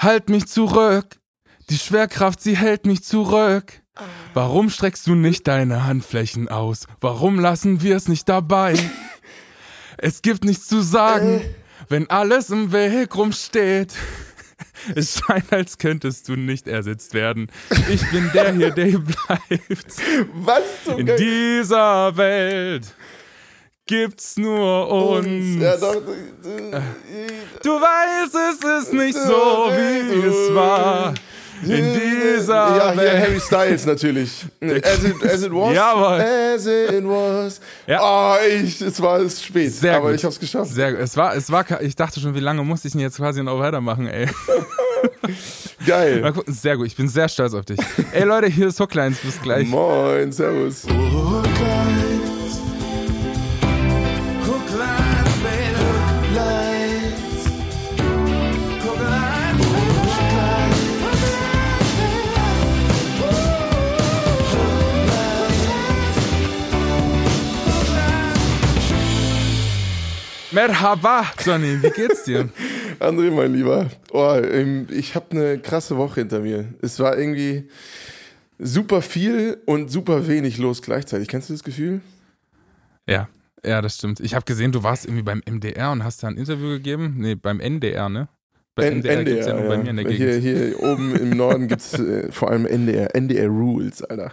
Halt mich zurück. Die Schwerkraft, sie hält mich zurück. Warum streckst du nicht deine Handflächen aus? Warum lassen wir es nicht dabei? Es gibt nichts zu sagen, wenn alles im Weg rumsteht. Es scheint, als könntest du nicht ersetzt werden. Ich bin der hier, der hier bleibt. Was zum In dieser Welt gibt's nur uns. Ja, doch. Du weißt, es ist nicht so, wie es war. In dieser ja, hier Welt. Harry Styles natürlich. As it, as it was. Jawohl. As it was. Ja. Oh, ich, es war es spät, Sehr aber gut. ich hab's geschafft. Sehr gut. Es war, es war, ich dachte schon, wie lange muss ich denn jetzt quasi noch weitermachen, ey. Mal Geil. gucken. Sehr gut, ich bin sehr stolz auf dich. Ey Leute, hier ist Hooklines, bis gleich. Moin, servus. Merhaba, Johnny, wie geht's dir? André, mein Lieber. Oh, ähm, ich habe eine krasse Woche hinter mir. Es war irgendwie super viel und super wenig los gleichzeitig. Kennst du das Gefühl? Ja, ja, das stimmt. Ich habe gesehen, du warst irgendwie beim MDR und hast da ein Interview gegeben. Nee, beim NDR, ne? Bei N- NDR, gibt's ja nur bei mir in der Hier, Gegend. hier oben im Norden gibt es äh, vor allem NDR, NDR Rules, Alter.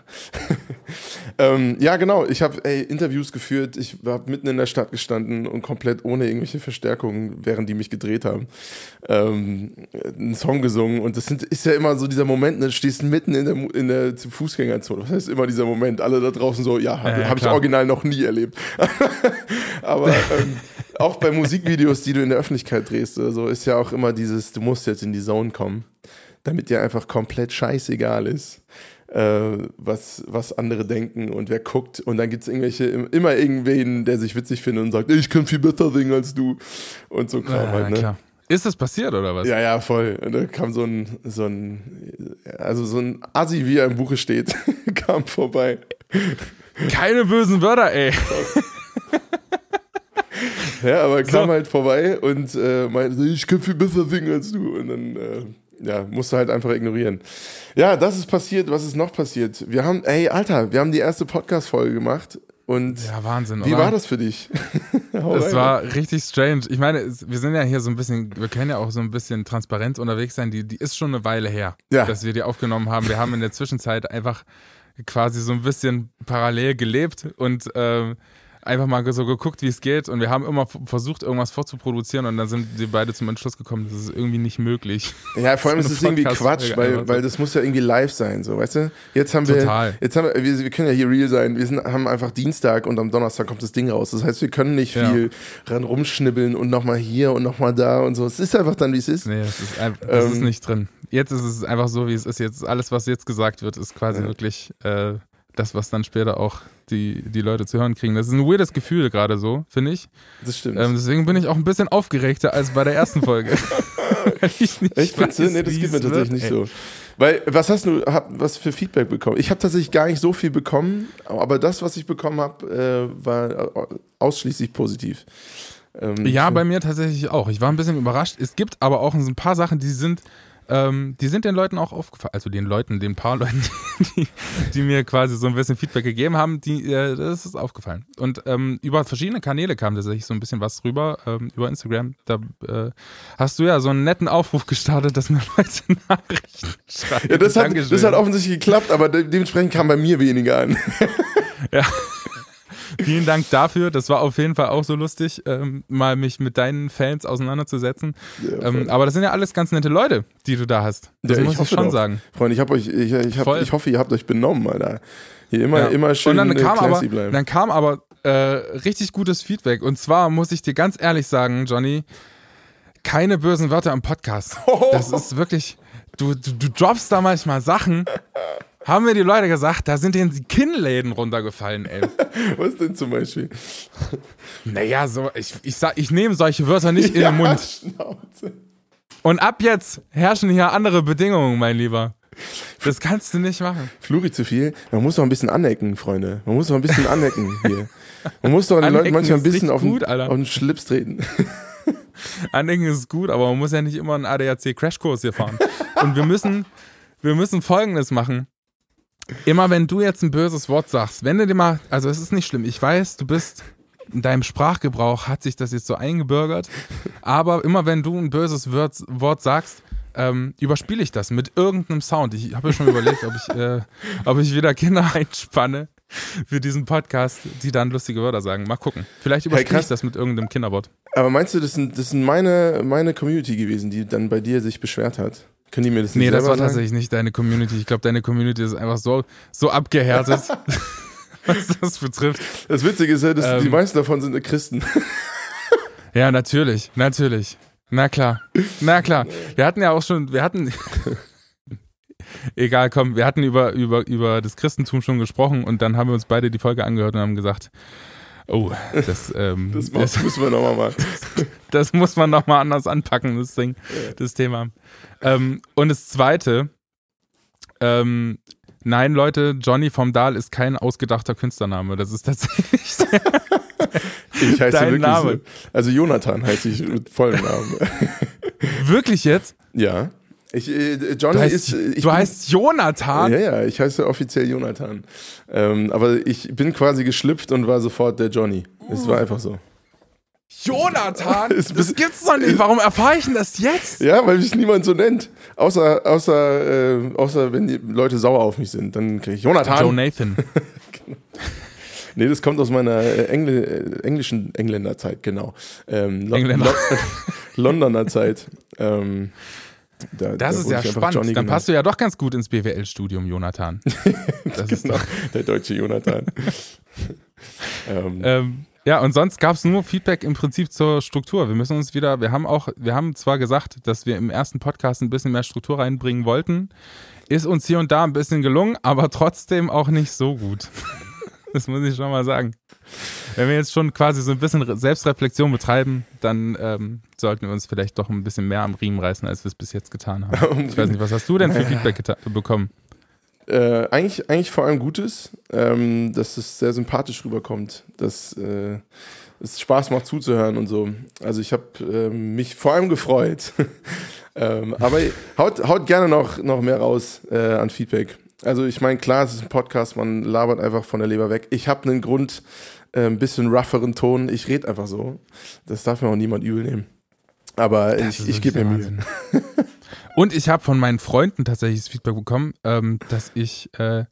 ähm, ja, genau. Ich habe Interviews geführt. Ich habe mitten in der Stadt gestanden und komplett ohne irgendwelche Verstärkungen, während die mich gedreht haben, ähm, einen Song gesungen. Und das sind, ist ja immer so dieser Moment, ne, du stehst mitten in der, in der Fußgängerzone. Das heißt immer dieser Moment. Alle da draußen so, ja, habe ja, hab ich original noch nie erlebt. Aber ähm, auch bei Musikvideos, die du in der Öffentlichkeit drehst oder so, ist ja auch immer dieses, du musst jetzt in die Zone kommen, damit dir einfach komplett scheißegal ist, äh, was, was andere denken und wer guckt. Und dann gibt es irgendwelche, immer irgendwen, der sich witzig findet und sagt, ich kann viel besser singen als du. Und so Kram Ja, halt, ne? klar. Ist das passiert oder was? Ja, ja, voll. Und da kam so ein, so ein, also so ein Assi, wie er im Buche steht, kam vorbei. Keine bösen Wörter, ey. Ja, aber kam So. halt vorbei und äh, meinte, ich kann viel besser singen als du. Und dann, äh, ja, musste halt einfach ignorieren. Ja, das ist passiert. Was ist noch passiert? Wir haben, ey, Alter, wir haben die erste Podcast-Folge gemacht. Und Ja, Wahnsinn, wie oder? war das für dich? Es war richtig strange. Ich meine, wir sind ja hier so ein bisschen, wir können ja auch so ein bisschen transparent unterwegs sein. Die, die ist schon eine Weile her, Ja. dass wir die aufgenommen haben. Wir haben in der Zwischenzeit einfach quasi so ein bisschen parallel gelebt und ähm, einfach mal so geguckt, wie es geht. Und wir haben immer versucht, irgendwas vorzuproduzieren und dann sind wir beide zum Entschluss gekommen, das ist irgendwie nicht möglich. Ja, vor allem ist es irgendwie Quatsch, weil, weil das muss ja irgendwie live sein, so, weißt du? Jetzt haben wir, Total. jetzt haben wir, wir, wir können ja hier real sein. Wir sind, haben einfach Dienstag und am Donnerstag kommt das Ding raus. Das heißt, wir können nicht Ja. viel ran rumschnibbeln und nochmal hier und nochmal da und so. Es ist einfach dann, wie es ist. Nee, das ist, das ist Ähm, nicht drin. Jetzt ist es einfach so, wie es ist. Jetzt alles, was jetzt gesagt wird, ist quasi wirklich äh, das, was dann später auch die, die Leute zu hören kriegen. Das ist ein weirdes Gefühl gerade so, finde ich. Das stimmt. Ähm, deswegen bin ich auch ein bisschen aufgeregter als bei der ersten Folge. Ich nicht Echt, weiß, Nee, das geht mir tatsächlich nicht so. Weil, was hast du, hab, was für Feedback bekommen? Ich habe tatsächlich gar nicht so viel bekommen, aber das, was ich bekommen habe, äh, war ausschließlich positiv. Ähm, Ja, bei mir tatsächlich auch. Ich war ein bisschen überrascht. Es gibt aber auch ein paar Sachen, die sind, ähm, die sind den Leuten auch aufgefallen. Also den Leuten, den paar Leuten, die, die mir quasi so ein bisschen Feedback gegeben haben, die, äh, das ist aufgefallen. Und ähm, über verschiedene Kanäle kam tatsächlich so ein bisschen was rüber, ähm, über Instagram. Da äh, hast du ja so einen netten Aufruf gestartet, dass mir Leute Nachrichten schreiben. Ja, das hat, Dankeschön. das hat offensichtlich geklappt, aber de dementsprechend kam bei mir weniger an. Vielen Dank dafür. Das war auf jeden Fall auch so lustig, ähm, mal mich mit deinen Fans auseinanderzusetzen. Ja, ähm, aber das sind ja alles ganz nette Leute, die du da hast. Das Ja, muss ich, hoffe schon doch. sagen. Freunde, ich, hab euch, ich, ich, hab, ich hoffe, ihr habt euch benommen, Alter. Hier immer, Ja. immer schön und dann kam, aber, bleiben. dann kam aber äh, richtig gutes Feedback. Und zwar muss ich dir ganz ehrlich sagen, Johnny, keine bösen Wörter im Podcast. Das ist wirklich, du, du, du droppst da manchmal Sachen. Haben mir die Leute gesagt, da sind denen die Kinnläden runtergefallen, ey. Was denn zum Beispiel? Naja, so, ich, ich, sag, ich nehme solche Wörter nicht in den Mund. Schnauze. Und ab jetzt herrschen hier andere Bedingungen, mein Lieber. Das kannst du nicht machen. Fluri zu viel. Man muss doch ein bisschen anecken, Freunde. Man muss doch ein bisschen anecken hier. Man muss doch den Anecken Leuten manchmal ein bisschen auf den, gut, Alter. auf den Schlips treten. Andenken ist gut, aber man muss ja nicht immer einen ADAC-Crashkurs hier fahren. Und wir müssen, wir müssen Folgendes machen. Immer wenn du jetzt ein böses Wort sagst, wenn du dir mal, also es ist nicht schlimm, ich weiß, du bist in deinem Sprachgebrauch hat sich das jetzt so eingebürgert, aber immer wenn du ein böses Wort sagst, ähm, überspiele ich das mit irgendeinem Sound. Ich habe ja schon überlegt, ob ich, äh, ob ich wieder Kinder einspanne für diesen Podcast, die dann lustige Wörter sagen. Mal gucken. Vielleicht überspiele hey, ich das mit irgendeinem Kinderwort. Aber meinst du, das sind, das sind meine, meine Community gewesen, die dann bei dir sich beschwert hat? Können die mir das nicht Nee, das war sagen? tatsächlich nicht deine Community. Ich glaube, deine Community ist einfach so, so abgehärtet, was das betrifft. Das Witzige ist ja, dass ähm, die meisten davon sind Christen. ja, natürlich, natürlich. Na klar, na klar. Wir hatten ja auch schon, wir hatten, egal, komm, wir hatten über, über, über das Christentum schon gesprochen und dann haben wir uns beide die Folge angehört und haben gesagt, oh, das, ähm, das, das müssen wir nochmal machen. Das, muss man nochmal anders anpacken, das Ding, das Thema. Ähm, und das zweite, ähm, nein, Leute, Johnny vom Dahl ist kein ausgedachter Künstlername. Das ist tatsächlich ich heiße Dein wirklich Name. So. Also Jonathan heiße ich mit vollem Namen. Wirklich jetzt? Ja. Ich, äh, Johnny du heißt, ist. du bin, heißt Jonathan? Ja, ja, ich heiße offiziell Jonathan. Ähm, aber ich bin quasi geschlüpft und war sofort der Johnny. Es war einfach so. Jonathan? das gibt's doch nicht. Warum erfahre ich denn das jetzt? Ja, weil mich niemand so nennt. Außer, außer, äh, außer wenn die Leute sauer auf mich sind. Dann kriege ich Jonathan. Joe Nathan. genau. Nee, das kommt aus meiner äh, Engl äh, englischen Engländerzeit, genau. Ähm, Engländer. Londoner Zeit. Ähm, da, das da ist ja spannend. Johnny Dann passt du ja doch ganz gut ins BWL-Studium, Jonathan. Das ist noch der deutsche Jonathan. ähm. Ähm, ja, und sonst gab es nur Feedback im Prinzip zur Struktur. Wir müssen uns wieder, wir haben auch, wir haben zwar gesagt, dass wir im ersten Podcast ein bisschen mehr Struktur reinbringen wollten, ist uns hier und da ein bisschen gelungen, aber trotzdem auch nicht so gut. Das muss ich schon mal sagen. Wenn wir jetzt schon quasi so ein bisschen Selbstreflexion betreiben, dann ähm, sollten wir uns vielleicht doch ein bisschen mehr am Riemen reißen, als wir es bis jetzt getan haben. Ich weiß nicht, was hast du denn für Feedback bekommen? Äh, eigentlich, eigentlich vor allem Gutes, ähm, dass es sehr sympathisch rüberkommt, dass äh, es Spaß macht zuzuhören und so. Also ich habe äh, mich vor allem gefreut. ähm, aber haut, haut gerne noch, noch mehr raus äh, an Feedback. Also ich meine, klar, es ist ein Podcast, man labert einfach von der Leber weg. Ich habe einen Grund, ein bisschen rougheren Ton. Ich rede einfach so. Das darf mir auch niemand übel nehmen. Aber das ich, ich gebe mir Mühe. Und ich habe von meinen Freunden tatsächlich das Feedback bekommen, ähm, dass ich äh,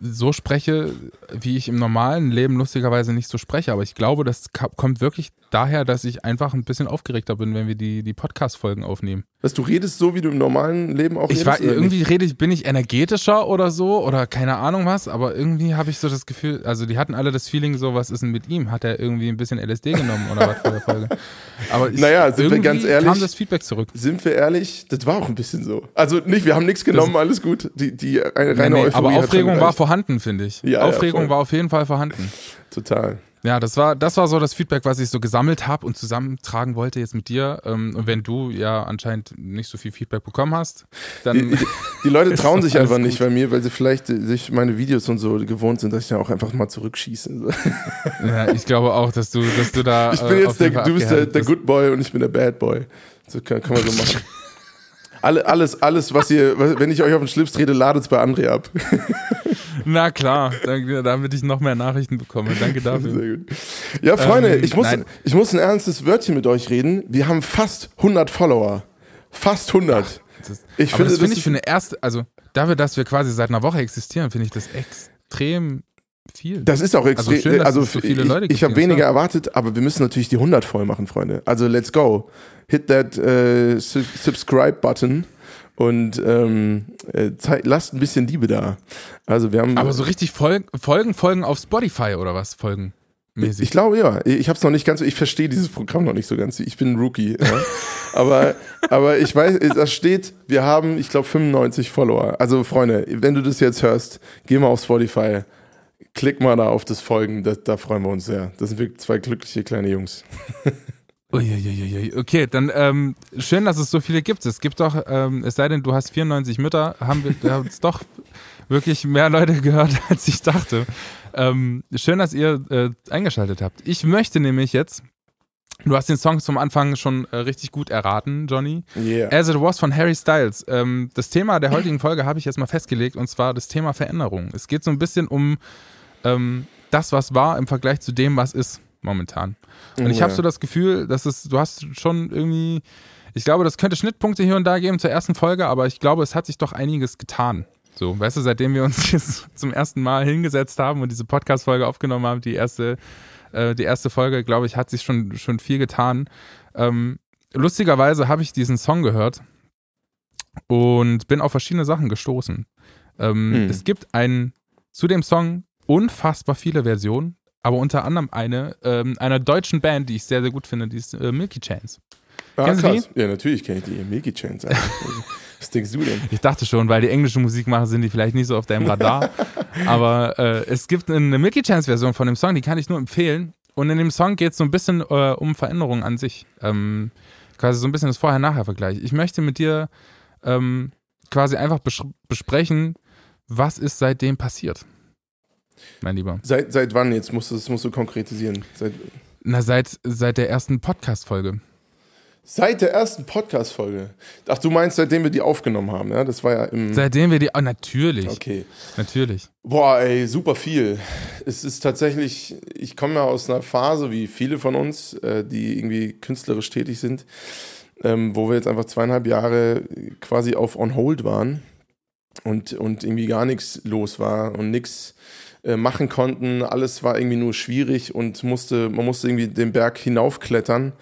so spreche, wie ich im normalen Leben lustigerweise nicht so spreche. Aber ich glaube, das kommt wirklich daher, dass ich einfach ein bisschen aufgeregter bin, wenn wir die, die Podcast-Folgen aufnehmen. Was, du redest so, wie du im normalen Leben auch ich redest? War, irgendwie rede ich, bin ich energetischer oder so oder keine Ahnung was, aber irgendwie habe ich so das Gefühl, also die hatten alle das Feeling so, was ist denn mit ihm? Hat er irgendwie ein bisschen LSD genommen oder was vor der Folge? Aber ich, naja, sind wir ganz ehrlich, kam das Feedback zurück. Sind wir ehrlich, das war auch ein bisschen so. Also nicht, wir haben nichts genommen, das, alles gut. Die, die reine nee, nee, Aber Aufregung war vorhanden, finde ich. Ja, Aufregung ja, war auf jeden Fall vorhanden. Total. Ja, das war, das war so das Feedback, was ich so gesammelt habe und zusammentragen wollte jetzt mit dir. Ähm, und wenn du ja anscheinend nicht so viel Feedback bekommen hast, dann. Die, die Leute trauen sich einfach gut. nicht bei mir, weil sie vielleicht sich meine Videos und so gewohnt sind, dass ich ja auch einfach mal zurückschieße. Ja, ich glaube auch, dass du, dass du da. Ich bin äh, jetzt der, du bist der, der Good Boy und ich bin der Bad Boy. So kann, kann man so machen. Alle, alles, alles, was ihr, wenn ich euch auf den Schlips trete, ladet es bei André ab. Na klar, damit ich noch mehr Nachrichten bekomme. Danke dafür. Sehr gut. Ja, Freunde, ähm, ich, muss, ich muss ein ernstes Wörtchen mit euch reden. Wir haben fast 100 Follower. Fast 100. Ach, das, ich finde, das finde ich für eine erste, also dafür, dass wir quasi seit einer Woche existieren, finde ich das extrem viel. Das ist auch also extrem. Also, schön, also so viele ich, Leute ich, ich habe weniger erwartet, aber wir müssen natürlich die 100 voll machen, Freunde. Also let's go. Hit that uh, subscribe button und ähm, äh, lasst ein bisschen Liebe da. Also wir haben. Aber so richtig Folgen, Folgen, Folgen auf Spotify oder was? Folgen? Mäßig. Ich glaube ja. Ich habe es noch nicht ganz. Ich verstehe dieses Programm noch nicht so ganz. Ich bin ein Rookie. Ja. aber, aber ich weiß, da steht, wir haben, ich glaube, 95 Follower. Also Freunde, wenn du das jetzt hörst, geh mal auf Spotify, klick mal da auf das Folgen. Da, da freuen wir uns sehr. Das sind wirklich zwei glückliche kleine Jungs. Uiuiui. Okay, dann ähm, schön, dass es so viele gibt. Es gibt doch, ähm, es sei denn, du hast 94 Mütter, haben wir haben es doch wirklich mehr Leute gehört, als ich dachte. Ähm, schön, dass ihr äh, eingeschaltet habt. Ich möchte nämlich jetzt Du hast den Song zum Anfang schon äh, richtig gut erraten, Johnny. Yeah. As It Was von Harry Styles. Ähm, das Thema der heutigen Folge habe ich jetzt mal festgelegt und zwar das Thema Veränderung. Es geht so ein bisschen um ähm, das, was war im Vergleich zu dem, was ist momentan. Und ich Oh, habe ja. so das Gefühl, dass es, du hast schon irgendwie, ich glaube, das könnte Schnittpunkte hier und da geben zur ersten Folge, aber ich glaube, es hat sich doch einiges getan. So, weißt du, seitdem wir uns jetzt zum ersten Mal hingesetzt haben und diese Podcast-Folge aufgenommen haben, die erste, äh, die erste Folge, glaube ich, hat sich schon, schon viel getan. Ähm, lustigerweise habe ich diesen Song gehört und bin auf verschiedene Sachen gestoßen. Ähm, Hm. Es gibt ein, zu dem Song unfassbar viele Versionen, aber unter anderem eine ähm, einer deutschen Band, die ich sehr, sehr gut finde, die ist äh, Milky Chance. Ah, Kennst du krass. Ja, natürlich kenne ich die. Milky Chance. Was denkst du denn? Ich dachte schon, weil die englische Musik machen, sind die vielleicht nicht so auf deinem Radar. aber äh, es gibt eine Milky Chance-Version von dem Song, die kann ich nur empfehlen. Und in dem Song geht es so ein bisschen äh, um Veränderungen an sich. Ähm, quasi so ein bisschen das Vorher-Nachher-Vergleich. Ich möchte mit dir ähm, quasi einfach besch besprechen, was ist seitdem passiert. Mein Lieber. Seit, seit wann jetzt? Musst du, das musst du konkretisieren. Seit, Na, seit, seit der ersten Podcast-Folge. seit der ersten Podcast-Folge. Ach, du meinst, seitdem wir die aufgenommen haben, ja? Das war ja im. Seitdem wir die. Oh, natürlich. okay. Natürlich. Boah, ey, super viel. Es ist tatsächlich, ich komme ja aus einer Phase, wie viele von uns, äh, die irgendwie künstlerisch tätig sind, ähm, wo wir jetzt einfach zweieinhalb Jahre quasi auf On Hold waren und, und irgendwie gar nichts los war und nichts äh, machen konnten. Alles war irgendwie nur schwierig und musste, man musste irgendwie den Berg hinaufklettern.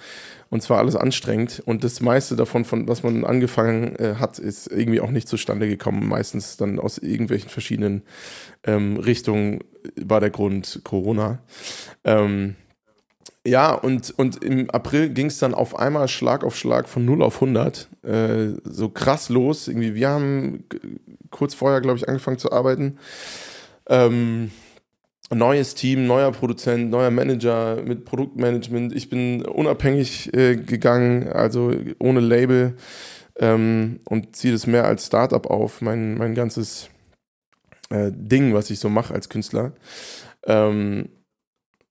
Und zwar alles anstrengend. Und das meiste davon, von was man angefangen äh, hat, ist irgendwie auch nicht zustande gekommen. Meistens dann aus irgendwelchen verschiedenen ähm, Richtungen war der Grund Corona. Ähm, ja, und, und im April ging es dann auf einmal Schlag auf Schlag von 0 auf 100. Äh, so krass los. Irgendwie, wir haben g- kurz vorher, glaube ich, angefangen zu arbeiten. Ähm, neues Team, neuer Produzent, neuer Manager mit Produktmanagement. Ich bin unabhängig äh, gegangen, also ohne Label ähm, und ziehe das mehr als Startup auf, mein, mein ganzes äh, Ding, was ich so mache als Künstler. Ähm,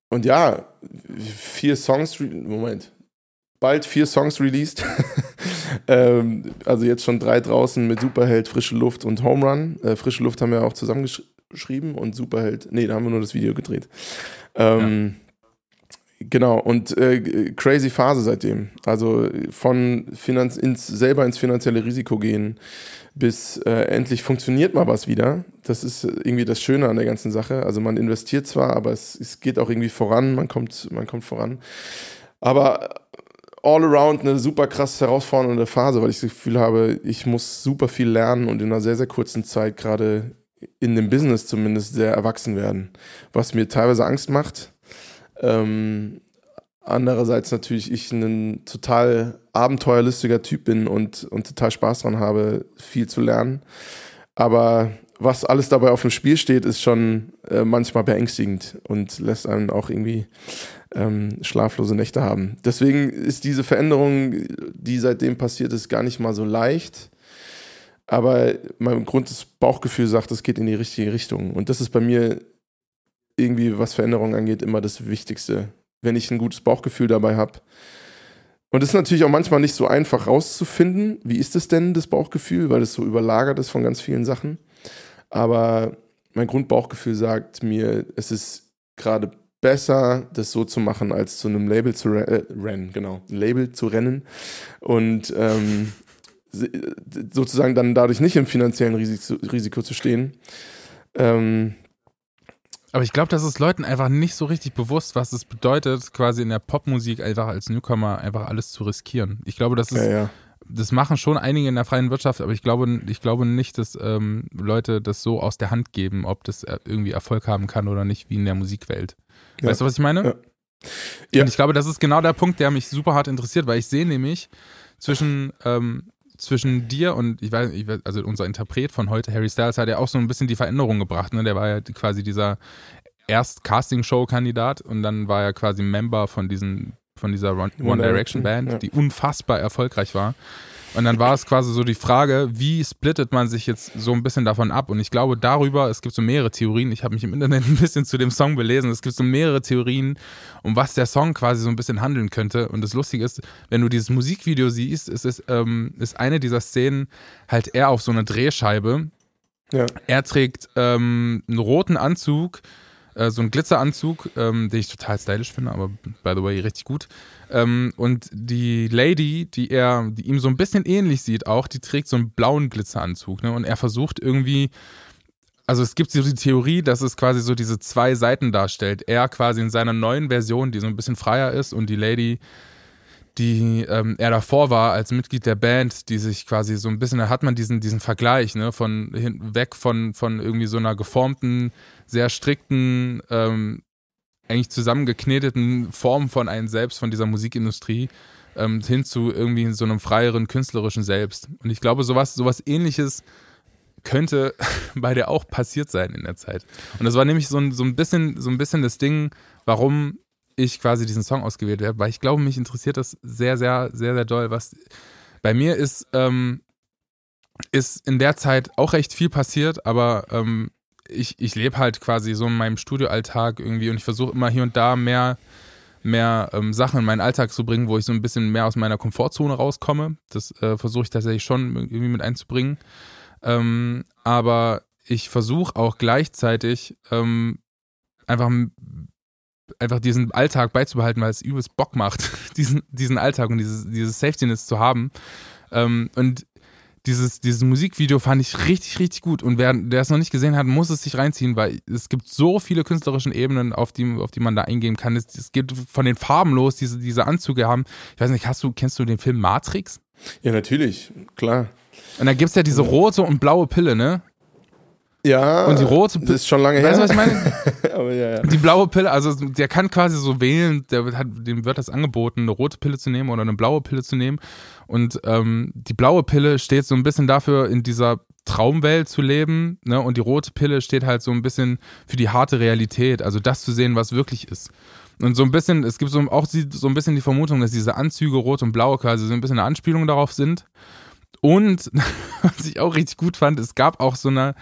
und ja, vier Songs, Moment, bald vier Songs released. ähm, also jetzt schon drei draußen mit Superheld, Frische Luft und Home Run. Äh, Frische Luft haben wir auch zusammengeschrieben und Superheld, nee, da haben wir nur das Video gedreht. Ähm, Genau, und äh, crazy Phase seitdem. Also von Finanz ins, selber ins finanzielle Risiko gehen, bis äh, endlich funktioniert mal was wieder. Das ist irgendwie das Schöne an der ganzen Sache. Also man investiert zwar, aber es, es geht auch irgendwie voran, man kommt, man kommt voran. Aber all around eine super krass herausfordernde Phase, weil ich das Gefühl habe, ich muss super viel lernen und in einer sehr, sehr kurzen Zeit gerade in dem Business zumindest sehr erwachsen werden. Was mir teilweise Angst macht. Ähm, andererseits natürlich ich ein total abenteuerlustiger Typ bin und, und total Spaß dran habe, viel zu lernen. Aber was alles dabei auf dem Spiel steht, ist schon äh, manchmal beängstigend und lässt einen auch irgendwie ähm, schlaflose Nächte haben. Deswegen ist diese Veränderung, die seitdem passiert ist, gar nicht mal so leicht. Aber mein Grund des Bauchgefühl sagt, es geht in die richtige Richtung. Und das ist bei mir irgendwie, was Veränderungen angeht, immer das Wichtigste. Wenn ich ein gutes Bauchgefühl dabei habe. Und es ist natürlich auch manchmal nicht so einfach rauszufinden, wie ist es denn, das Bauchgefühl, weil es so überlagert ist von ganz vielen Sachen. Aber mein Grundbauchgefühl sagt mir, es ist gerade besser, das so zu machen, als zu einem Label zu re äh, rennen, genau, Label zu rennen und ähm, sozusagen dann dadurch nicht im finanziellen Risiko, Risiko zu stehen. Ähm, Aber ich glaube, das ist Leuten einfach nicht so richtig bewusst, was es bedeutet, quasi in der Popmusik einfach als Newcomer einfach alles zu riskieren. Ich glaube, das ist, ja, ja. Das machen schon einige in der freien Wirtschaft, aber ich glaube, ich glaube nicht, dass ähm, Leute das so aus der Hand geben, ob das äh, irgendwie Erfolg haben kann oder nicht, wie in der Musikwelt. Ja. Weißt du, was ich meine? Ja. Ja. Und ich glaube, das ist genau der Punkt, der mich super hart interessiert, weil ich sehe nämlich zwischen, ähm, zwischen dir und ich weiß, ich weiß, also unser Interpret von heute, Harry Styles, hat ja auch so ein bisschen die Veränderung gebracht. Ne? Der war ja quasi dieser erst Casting-Show-Kandidat und dann war er quasi Member von diesen, von dieser One, One Direction Band, ja. die unfassbar erfolgreich war. Und dann war es quasi so die Frage, wie splittet man sich jetzt so ein bisschen davon ab? Und ich glaube darüber, es gibt so mehrere Theorien, ich habe mich im Internet ein bisschen zu dem Song belesen, es gibt so mehrere Theorien, um was der Song quasi so ein bisschen handeln könnte. Und das Lustige ist, wenn du dieses Musikvideo siehst, ist, es, ähm, ist eine dieser Szenen halt eher auf so einer Drehscheibe. Ja. Er trägt ähm, einen roten Anzug, äh, so einen Glitzeranzug, ähm, den ich total stylisch finde, aber by the way richtig gut. Ähm, und die Lady, die er, die ihm so ein bisschen ähnlich sieht, auch, die trägt so einen blauen Glitzeranzug. Ne? Und er versucht irgendwie, also es gibt so die Theorie, dass es quasi so diese zwei Seiten darstellt. Er quasi in seiner neuen Version, die so ein bisschen freier ist, und die Lady, die ähm, er davor war als Mitglied der Band, die sich quasi so ein bisschen, da hat man diesen, diesen Vergleich, ne, von hin, weg von, von irgendwie so einer geformten, sehr strikten, ähm, eigentlich zusammengekneteten Form von einem selbst, von dieser Musikindustrie, ähm, hin zu irgendwie so einem freieren, künstlerischen Selbst. Und ich glaube, sowas, sowas ähnliches könnte bei der auch passiert sein in der Zeit. Und das war nämlich so ein, so ein bisschen, so ein bisschen das Ding, warum ich quasi diesen Song ausgewählt habe, weil ich glaube, mich interessiert das sehr, sehr, sehr, sehr doll. Was bei mir ist, ähm, ist in der Zeit auch recht viel passiert, aber ähm, ich, ich lebe halt quasi so in meinem Studioalltag irgendwie und ich versuche immer hier und da mehr, mehr ähm, Sachen in meinen Alltag zu bringen, wo ich so ein bisschen mehr aus meiner Komfortzone rauskomme. Das äh, versuche ich tatsächlich schon irgendwie mit einzubringen. Ähm, aber ich versuche auch gleichzeitig ähm, einfach einfach diesen Alltag beizubehalten, weil es übelst Bock macht, diesen, diesen Alltag und dieses, dieses Safety-Ness zu haben. Ähm, und dieses, dieses Musikvideo fand ich richtig, richtig gut. Und wer, der es noch nicht gesehen hat, muss es sich reinziehen, weil es gibt so viele künstlerische Ebenen, auf die, auf die man da eingehen kann. Es, es geht von den Farben los, diese, diese Anzüge haben. Ich weiß nicht, hast du, kennst du den Film Matrix? Ja, natürlich, klar. Und da gibt es ja diese rote und blaue Pille, ne? Ja, und die rote Pille. Ist schon lange her. Weißt du, was ich meine? Aber ja, ja. Die blaue Pille, also der kann quasi so wählen, der hat, dem wird das angeboten, eine rote Pille zu nehmen oder eine blaue Pille zu nehmen. Und ähm, die blaue Pille steht so ein bisschen dafür, in dieser Traumwelt zu leben, ne? Und die rote Pille steht halt so ein bisschen für die harte Realität, also das zu sehen, was wirklich ist. Und so ein bisschen, es gibt so auch so ein bisschen die Vermutung, dass diese Anzüge rot und blau quasi so ein bisschen eine Anspielung darauf sind. Und was ich auch richtig gut fand, es gab auch so eine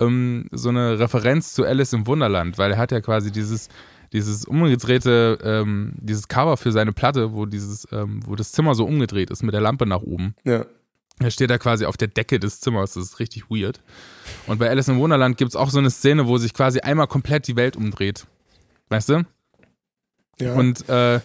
ähm, so eine Referenz zu Alice im Wunderland, weil er hat ja quasi dieses, dieses umgedrehte, ähm, dieses Cover für seine Platte, wo dieses, ähm, wo das Zimmer so umgedreht ist mit der Lampe nach oben. Ja. Er steht da quasi auf der Decke des Zimmers, das ist richtig weird. Und bei Alice im Wunderland gibt es auch so eine Szene, wo sich quasi einmal komplett die Welt umdreht. Weißt du? Ja. Und äh,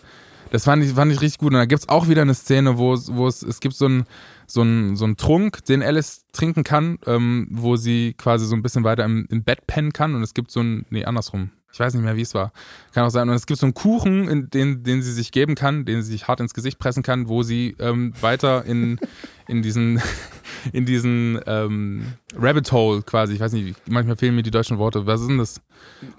das fand ich, fand ich richtig gut. Und da gibt es auch wieder eine Szene, wo, wo es, es gibt so ein, so einen so Trunk, den Alice trinken kann, ähm, wo sie quasi so ein bisschen weiter im, im Bett pennen kann. Und es gibt so ein, nee, andersrum. Ich weiß nicht mehr, wie es war. Kann auch sein. Und es gibt so einen Kuchen, in den, den sie sich geben kann, den sie sich hart ins Gesicht pressen kann, wo sie ähm, weiter in, in diesen, in diesen ähm, Rabbit Hole quasi, ich weiß nicht, manchmal fehlen mir die deutschen Worte. Was ist denn das?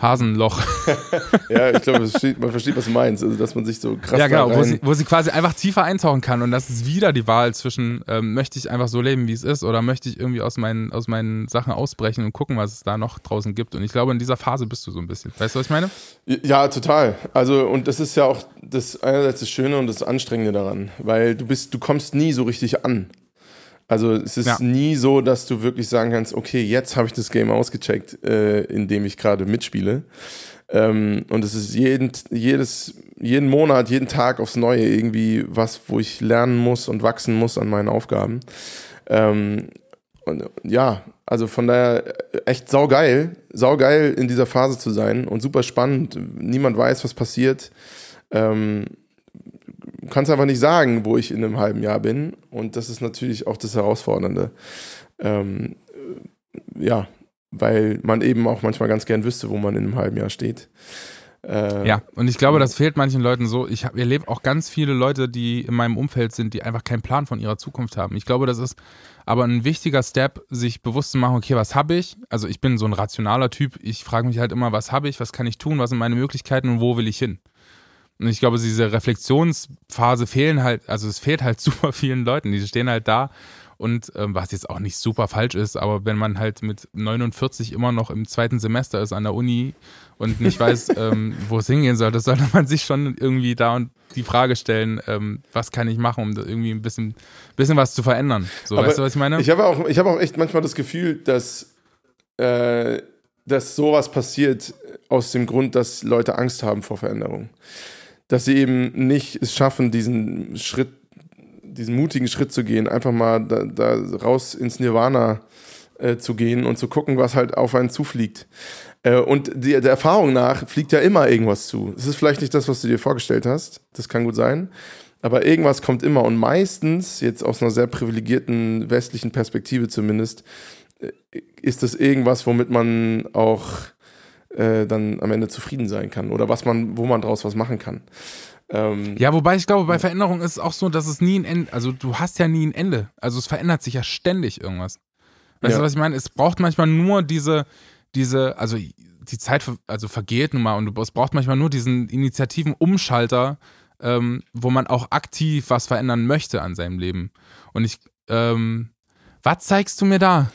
Hasenloch. ja, ich glaube, man versteht, was du meinst. Also, dass man sich so krass. Ja, genau, wo sie, wo sie quasi einfach tiefer eintauchen kann. Und das ist wieder die Wahl zwischen, ähm, möchte ich einfach so leben, wie es ist, oder möchte ich irgendwie aus meinen, aus meinen Sachen ausbrechen und gucken, was es da noch draußen gibt. Und ich glaube, in dieser Phase bist du so ein bisschen. Weißt du, was ich meine? Ja, total. Also, und das ist ja auch das einerseits das Schöne und das Anstrengende daran, weil du bist, du kommst nie so richtig an. Also es ist ja. nie so, dass du wirklich sagen kannst, okay, jetzt habe ich das Game ausgecheckt, äh, in dem ich gerade mitspiele. Ähm, und es ist jeden, jedes, jeden Monat, jeden Tag aufs Neue irgendwie was, wo ich lernen muss und wachsen muss an meinen Aufgaben. Ähm, und ja, also von daher äh, echt saugeil, saugeil in dieser Phase zu sein und super spannend. Niemand weiß, was passiert. Ähm, kannst einfach nicht sagen, wo ich in einem halben Jahr bin. Und das ist natürlich auch das Herausfordernde. Ähm, ja, weil man eben auch manchmal ganz gern wüsste, wo man in einem halben Jahr steht. Äh, ja, und ich glaube, das fehlt manchen Leuten so. Ich erlebe auch ganz viele Leute, die in meinem Umfeld sind, die einfach keinen Plan von ihrer Zukunft haben. Ich glaube, das ist aber ein wichtiger Step, sich bewusst zu machen, okay, was habe ich? Also ich bin so ein rationaler Typ. Ich frage mich halt immer, was habe ich, was kann ich tun, was sind meine Möglichkeiten und wo will ich hin? Und ich glaube, diese Reflexionsphase fehlen halt, also es fehlt halt super vielen Leuten. Die stehen halt da Und ähm, was jetzt auch nicht super falsch ist, aber wenn man halt mit 49 immer noch im zweiten Semester ist an der Uni und nicht weiß, ähm, wo es hingehen soll, das sollte man sich schon irgendwie da und die Frage stellen, ähm, was kann ich machen, um irgendwie ein bisschen, bisschen was zu verändern. So, Aber weißt du, was ich meine? Ich habe auch, ich hab auch echt manchmal das Gefühl, dass, äh, dass sowas passiert aus dem Grund, dass Leute Angst haben vor Veränderung. Dass sie eben nicht es schaffen, diesen Schritt, diesen mutigen Schritt zu gehen, einfach mal da, da raus ins Nirvana äh, zu gehen und zu gucken, was halt auf einen zufliegt. Äh, und die, der Erfahrung nach fliegt ja immer irgendwas zu. Es ist vielleicht nicht das, was du dir vorgestellt hast. Das kann gut sein. Aber irgendwas kommt immer. Und meistens, jetzt aus einer sehr privilegierten westlichen Perspektive zumindest, äh, ist das irgendwas, womit man auch äh, dann am Ende zufrieden sein kann. Oder was man, wo man draus was machen kann. Ähm, ja, wobei ich glaube, bei Veränderung ist es auch so, dass es nie ein Ende, also du hast ja nie ein Ende. Also es verändert sich ja ständig irgendwas. Weißt ja. du, was ich meine? Es braucht manchmal nur diese, diese, also die Zeit also vergeht nun mal und es braucht manchmal nur diesen Initiativen-Umschalter, ähm, wo man auch aktiv was verändern möchte an seinem Leben. Und ich, ähm, was zeigst du mir da?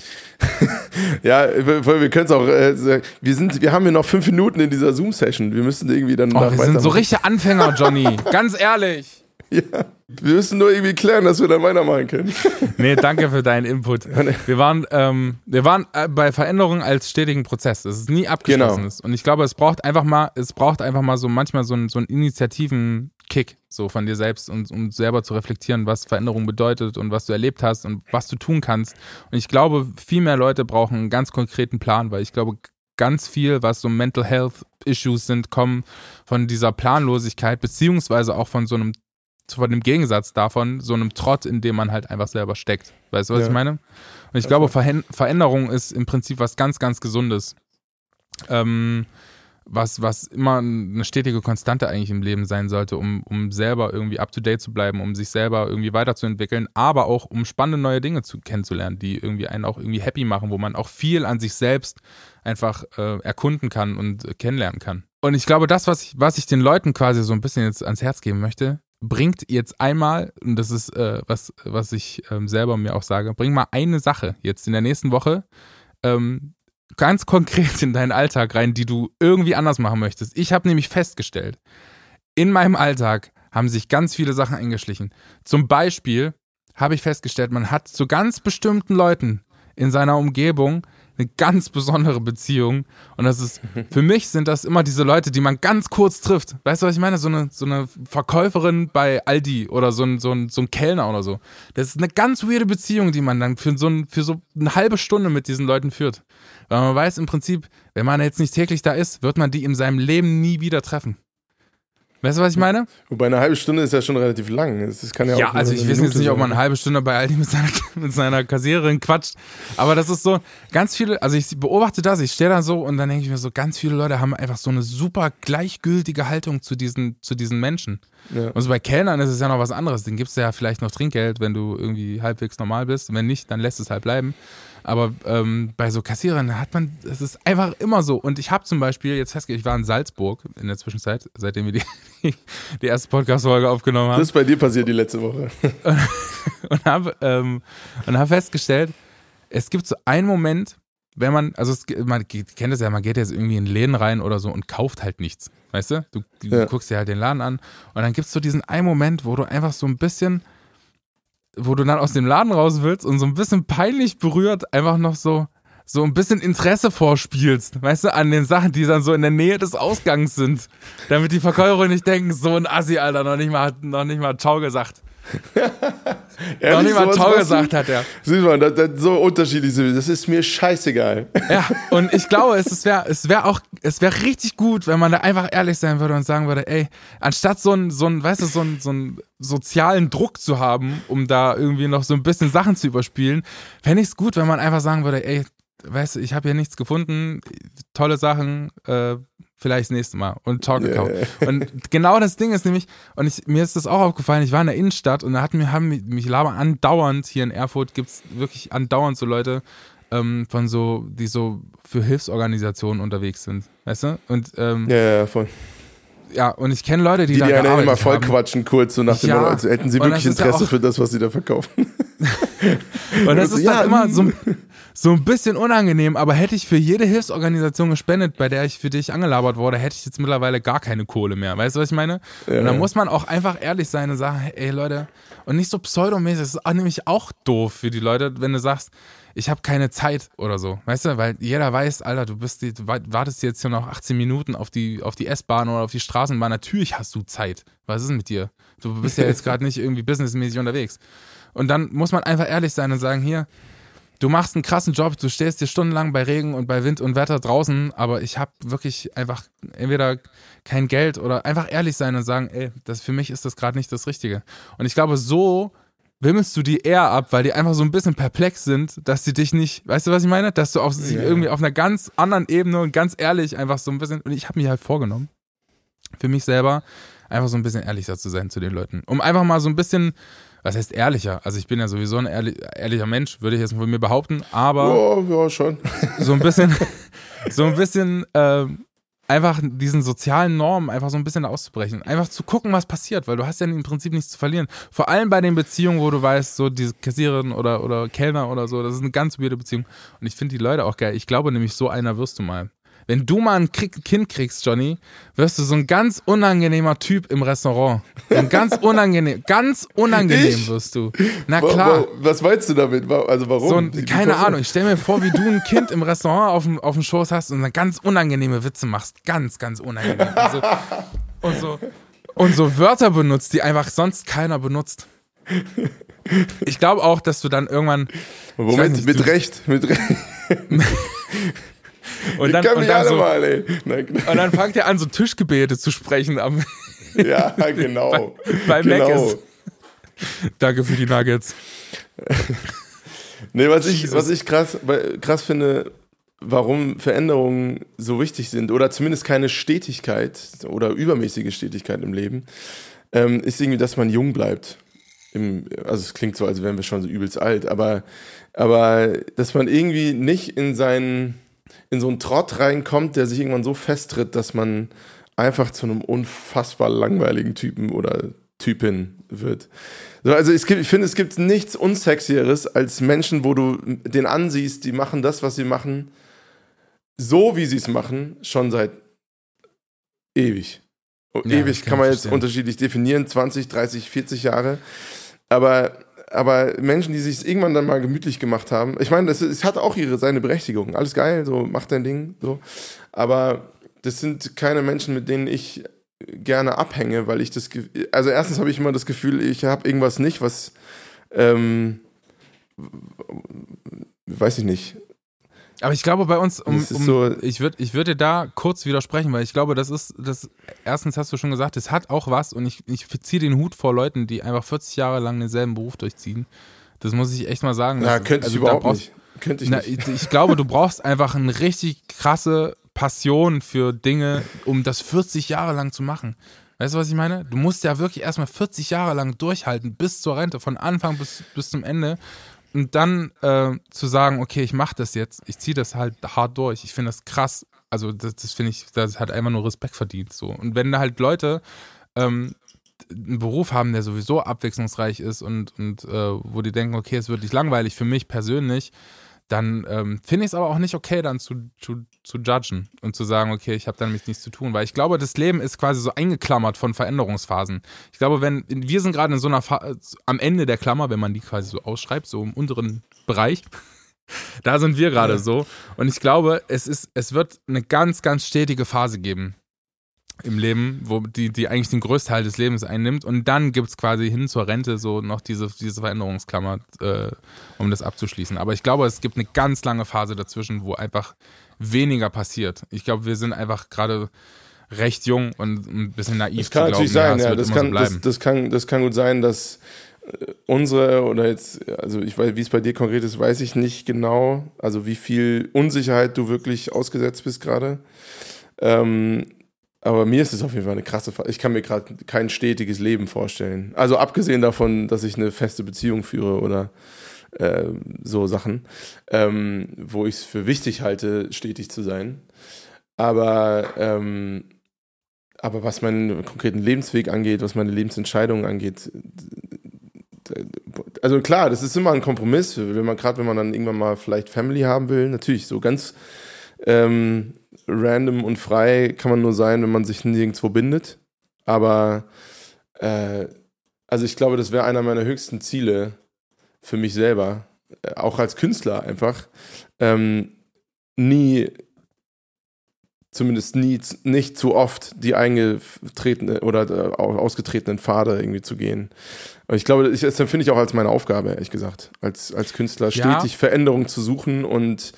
ja, wir können es auch. Äh, wir, sind, wir haben hier noch fünf Minuten in dieser Zoom-Session. Wir müssen irgendwie dann. Oh, wir sind so richtige Anfänger, Johnny. Ganz ehrlich. Ja, wir müssen nur irgendwie klären, dass wir dann weitermachen können. nee, danke für deinen Input. Wir waren, ähm, wir waren äh, bei Veränderungen als stetigen Prozess. Das ist nie abgeschlossen genau. Und ich glaube, es braucht einfach mal, es braucht einfach mal so manchmal so einen, so einen Initiativen-Kick so von dir selbst und um selber zu reflektieren, was Veränderung bedeutet und was du erlebt hast und was du tun kannst. Und ich glaube, viel mehr Leute brauchen einen ganz konkreten Plan, weil ich glaube, ganz viel, was so Mental Health Issues sind, kommen von dieser Planlosigkeit, beziehungsweise auch von so einem von dem Gegensatz davon, so einem Trott, in dem man halt einfach selber steckt. Weißt du, was ja. ich meine? Und ich also. glaube, Ver Veränderung ist im Prinzip was ganz, ganz Gesundes. Ähm, was, was immer eine stetige Konstante eigentlich im Leben sein sollte, um, um selber irgendwie up to date zu bleiben, um sich selber irgendwie weiterzuentwickeln, aber auch um spannende neue Dinge zu, kennenzulernen, die irgendwie einen auch irgendwie happy machen, wo man auch viel an sich selbst einfach äh, erkunden kann und äh, kennenlernen kann. Und ich glaube, das, was ich, was ich den Leuten quasi so ein bisschen jetzt ans Herz geben möchte, bringt jetzt einmal, und das ist äh, was, was ich ähm, selber mir auch sage, bring mal eine Sache jetzt in der nächsten Woche ähm, ganz konkret in deinen Alltag rein, die du irgendwie anders machen möchtest. Ich habe nämlich festgestellt, in meinem Alltag haben sich ganz viele Sachen eingeschlichen. Zum Beispiel habe ich festgestellt, man hat zu ganz bestimmten Leuten in seiner Umgebung eine ganz besondere Beziehung. Und das ist, für mich sind das immer diese Leute, die man ganz kurz trifft. Weißt du, was ich meine? So eine, so eine Verkäuferin bei Aldi oder so ein, so, ein, so ein Kellner oder so. Das ist eine ganz weirde Beziehung, die man dann für so, ein, für so eine halbe Stunde mit diesen Leuten führt. Weil man weiß im Prinzip, wenn man jetzt nicht täglich da ist, wird man die in seinem Leben nie wieder treffen. Weißt du, was ich meine? Wobei eine halbe Stunde ist ja schon relativ lang. Das kann ja, ja also ich weiß jetzt nicht, ob man eine halbe Stunde bei Aldi mit seiner, mit seiner Kassiererin quatscht. Aber das ist so, ganz viele, also ich beobachte das, ich stehe da so und dann denke ich mir so, ganz viele Leute haben einfach so eine super gleichgültige Haltung zu diesen, zu diesen Menschen. Ja. Und so bei Kellnern ist es ja noch was anderes. Den gibst du ja vielleicht noch Trinkgeld, wenn du irgendwie halbwegs normal bist. Wenn nicht, dann lässt es halt bleiben. Aber ähm, bei so Kassierern hat man, es ist einfach immer so. Und ich habe zum Beispiel jetzt festgestellt, ich war in Salzburg in der Zwischenzeit, seitdem wir die, die erste Podcast-Folge aufgenommen haben. Das ist bei dir passiert die letzte Woche. und habe ähm, hab festgestellt, es gibt so einen Moment, wenn man, also es, man kennt es ja, man geht jetzt irgendwie in Läden rein oder so und kauft halt nichts. Weißt du? Du, du ja. guckst dir halt den Laden an und dann gibt es so diesen einen Moment, wo du einfach so ein bisschen wo du dann aus dem Laden raus willst und so ein bisschen peinlich berührt einfach noch so so ein bisschen Interesse vorspielst, weißt du, an den Sachen, die dann so in der Nähe des Ausgangs sind, damit die Verkäufer nicht denken, so ein Assi, Alter, noch nicht mal, noch nicht mal Ciao gesagt. Noch nicht mal Ciao gesagt hat er. Siehst du, das, das so unterschiedlich sind Das ist mir scheißegal. Ja, und ich glaube, es wäre es wär auch, es wäre richtig gut, wenn man da einfach ehrlich sein würde und sagen würde, ey, anstatt so ein, so weißt du, so ein, so ein sozialen Druck zu haben, um da irgendwie noch so ein bisschen Sachen zu überspielen, fände ich es gut, wenn man einfach sagen würde, ey, weißt du, ich habe hier nichts gefunden, tolle Sachen, äh, vielleicht das nächste Mal und Talk gekauft. Yeah. Und genau das Ding ist nämlich, und ich, mir ist das auch aufgefallen, ich war in der Innenstadt und da hatten wir, haben mich labern andauernd, hier in Erfurt gibt es wirklich andauernd so Leute, ähm, von so, die so für Hilfsorganisationen unterwegs sind, weißt du? Und, ähm, ja, ja, voll. Ja, und ich kenne Leute, die, die da die einen immer voll haben. quatschen kurz, so nach dem ja, Motto, als hätten sie wirklich Interesse für das, was sie da verkaufen. und das ist dann immer so, so ein bisschen unangenehm, aber hätte ich für jede Hilfsorganisation gespendet, bei der ich für dich angelabert wurde, hätte ich jetzt mittlerweile gar keine Kohle mehr. Weißt du, was ich meine? Ja. Und dann muss man auch einfach ehrlich sein und sagen, ey Leute, und nicht so pseudomäßig, das ist auch nämlich auch doof für die Leute, wenn du sagst, ich habe keine Zeit oder so. Weißt du, weil jeder weiß, Alter, du bist die, du wartest jetzt hier noch 18 Minuten auf die, auf die S-Bahn oder auf die Straßenbahn. Natürlich hast du Zeit. Was ist mit dir? Du bist ja jetzt gerade nicht irgendwie businessmäßig unterwegs. Und dann muss man einfach ehrlich sein und sagen, hier, du machst einen krassen Job, du stehst dir stundenlang bei Regen und bei Wind und Wetter draußen, aber ich habe wirklich einfach entweder kein Geld oder einfach ehrlich sein und sagen, ey, das, für mich ist das gerade nicht das Richtige. Und ich glaube, so wimmelst du die eher ab, weil die einfach so ein bisschen perplex sind, dass sie dich nicht, weißt du, was ich meine? Dass du auf yeah. irgendwie auf einer ganz anderen Ebene und ganz ehrlich einfach so ein bisschen, und ich habe mich halt vorgenommen, für mich selber, einfach so ein bisschen ehrlicher zu sein zu den Leuten. Um einfach mal so ein bisschen, was heißt ehrlicher? Also ich bin ja sowieso ein ehrlich, ehrlicher Mensch, würde ich jetzt von mir behaupten, aber. Oh, ja, schon. So ein bisschen, so ein bisschen, ähm, einfach diesen sozialen Normen einfach so ein bisschen auszubrechen. Einfach zu gucken, was passiert, weil du hast ja im Prinzip nichts zu verlieren. Vor allem bei den Beziehungen, wo du weißt, so diese Kassiererin oder, oder Kellner oder so, das ist eine ganz weirde Beziehung. Und ich finde die Leute auch geil. Ich glaube nämlich, so einer wirst du mal. Wenn du mal ein Kind kriegst, Johnny, wirst du so ein ganz unangenehmer Typ im Restaurant. Ein ganz unangenehm, ganz unangenehm ich? wirst du. Na klar. Was meinst du damit? Also warum? So ein, keine Ahnung. Ich stelle mir vor, wie du ein Kind im Restaurant auf dem, auf dem Schoß hast und dann ganz unangenehme Witze machst. Ganz, ganz unangenehm. Also, und, so, und so Wörter benutzt, die einfach sonst keiner benutzt. Ich glaube auch, dass du dann irgendwann. Moment, nicht, mit Recht, mit Recht. Und dann, und dann, so, mal, und dann fangt er an, so Tischgebete zu sprechen. Am ja, genau. bei, bei genau. Mac ist. Danke für die Nuggets. nee, was ich, was ich krass, krass finde, warum Veränderungen so wichtig sind oder zumindest keine Stetigkeit oder übermäßige Stetigkeit im Leben, ähm, ist irgendwie, dass man jung bleibt. Im, also es klingt so, als wären wir schon so übelst alt, aber, aber dass man irgendwie nicht in seinen in so einen Trott reinkommt, der sich irgendwann so festtritt, dass man einfach zu einem unfassbar langweiligen Typen oder Typin wird. also es gibt, ich finde, es gibt nichts Unsexieres als Menschen, wo du den ansiehst, die machen das, was sie machen, so wie sie es machen, schon seit ewig. Ja, ewig kann, kann man jetzt unterschiedlich definieren, 20, 30, 40 Jahre. Aber aber Menschen, die sich irgendwann dann mal gemütlich gemacht haben, ich meine, es hat auch ihre, seine Berechtigung. Alles geil, so, mach dein Ding, so. Aber das sind keine Menschen, mit denen ich gerne abhänge, weil ich das, also erstens habe ich immer das Gefühl, ich habe irgendwas nicht, was, ähm, weiß ich nicht, aber ich glaube bei uns, um, um so ich würde ich würd dir da kurz widersprechen, weil ich glaube, das ist, das, erstens hast du schon gesagt, es hat auch was und ich, ich ziehe den Hut vor Leuten, die einfach 40 Jahre lang denselben Beruf durchziehen. Das muss ich echt mal sagen. Ja, könnte also ich überhaupt brauchst, nicht. Könnte ich na, nicht. Ich glaube, du brauchst einfach eine richtig krasse Passion für Dinge, um das 40 Jahre lang zu machen. Weißt du, was ich meine? Du musst ja wirklich erstmal 40 Jahre lang durchhalten, bis zur Rente, von Anfang bis, bis zum Ende. Und dann äh, zu sagen, okay, ich mache das jetzt, ich ziehe das halt hart durch. Ich finde das krass. Also das, das finde ich, das hat einfach nur Respekt verdient. So. Und wenn da halt Leute ähm, einen Beruf haben, der sowieso abwechslungsreich ist und, und äh, wo die denken, okay, es wird nicht langweilig für mich persönlich, dann ähm, finde ich es aber auch nicht okay, dann zu, zu, zu judgen und zu sagen, okay, ich habe damit nichts zu tun. Weil ich glaube, das Leben ist quasi so eingeklammert von Veränderungsphasen. Ich glaube, wenn wir sind gerade in so einer Fa am Ende der Klammer, wenn man die quasi so ausschreibt, so im unteren Bereich, da sind wir gerade so. Und ich glaube, es ist, es wird eine ganz, ganz stetige Phase geben im Leben, wo die, die eigentlich den größten Teil des Lebens einnimmt. Und dann gibt es quasi hin zur Rente so noch diese, diese Veränderungsklammer, äh, um das abzuschließen. Aber ich glaube, es gibt eine ganz lange Phase dazwischen, wo einfach weniger passiert. Ich glaube, wir sind einfach gerade recht jung und ein bisschen naiv das kann zu glauben, natürlich sein, ja, ja das, kann, so das, das, kann, das kann gut sein, dass äh, unsere oder jetzt, also ich weiß, wie es bei dir konkret ist, weiß ich nicht genau, also wie viel Unsicherheit du wirklich ausgesetzt bist gerade. Ähm, aber mir ist es auf jeden Fall eine krasse Phase. Ich kann mir gerade kein stetiges Leben vorstellen. Also abgesehen davon, dass ich eine feste Beziehung führe oder äh, so Sachen, ähm, wo ich es für wichtig halte, stetig zu sein. Aber, ähm, aber was meinen konkreten Lebensweg angeht, was meine Lebensentscheidungen angeht, Also klar, das ist immer ein Kompromiss, wenn man gerade, wenn man dann irgendwann mal vielleicht Family haben will, natürlich so ganz ähm, random und frei kann man nur sein, wenn man sich nirgendwo bindet. Aber äh, also ich glaube, das wäre einer meiner höchsten Ziele für mich selber, äh, auch als Künstler einfach, ähm, nie zumindest nie, nicht zu oft die eingetretene oder äh, ausgetretenen Pfade irgendwie zu gehen. Aber ich glaube, ich, das empfinde ich auch als meine Aufgabe, ehrlich gesagt, als, als Künstler, stetig ja. Veränderung zu suchen und,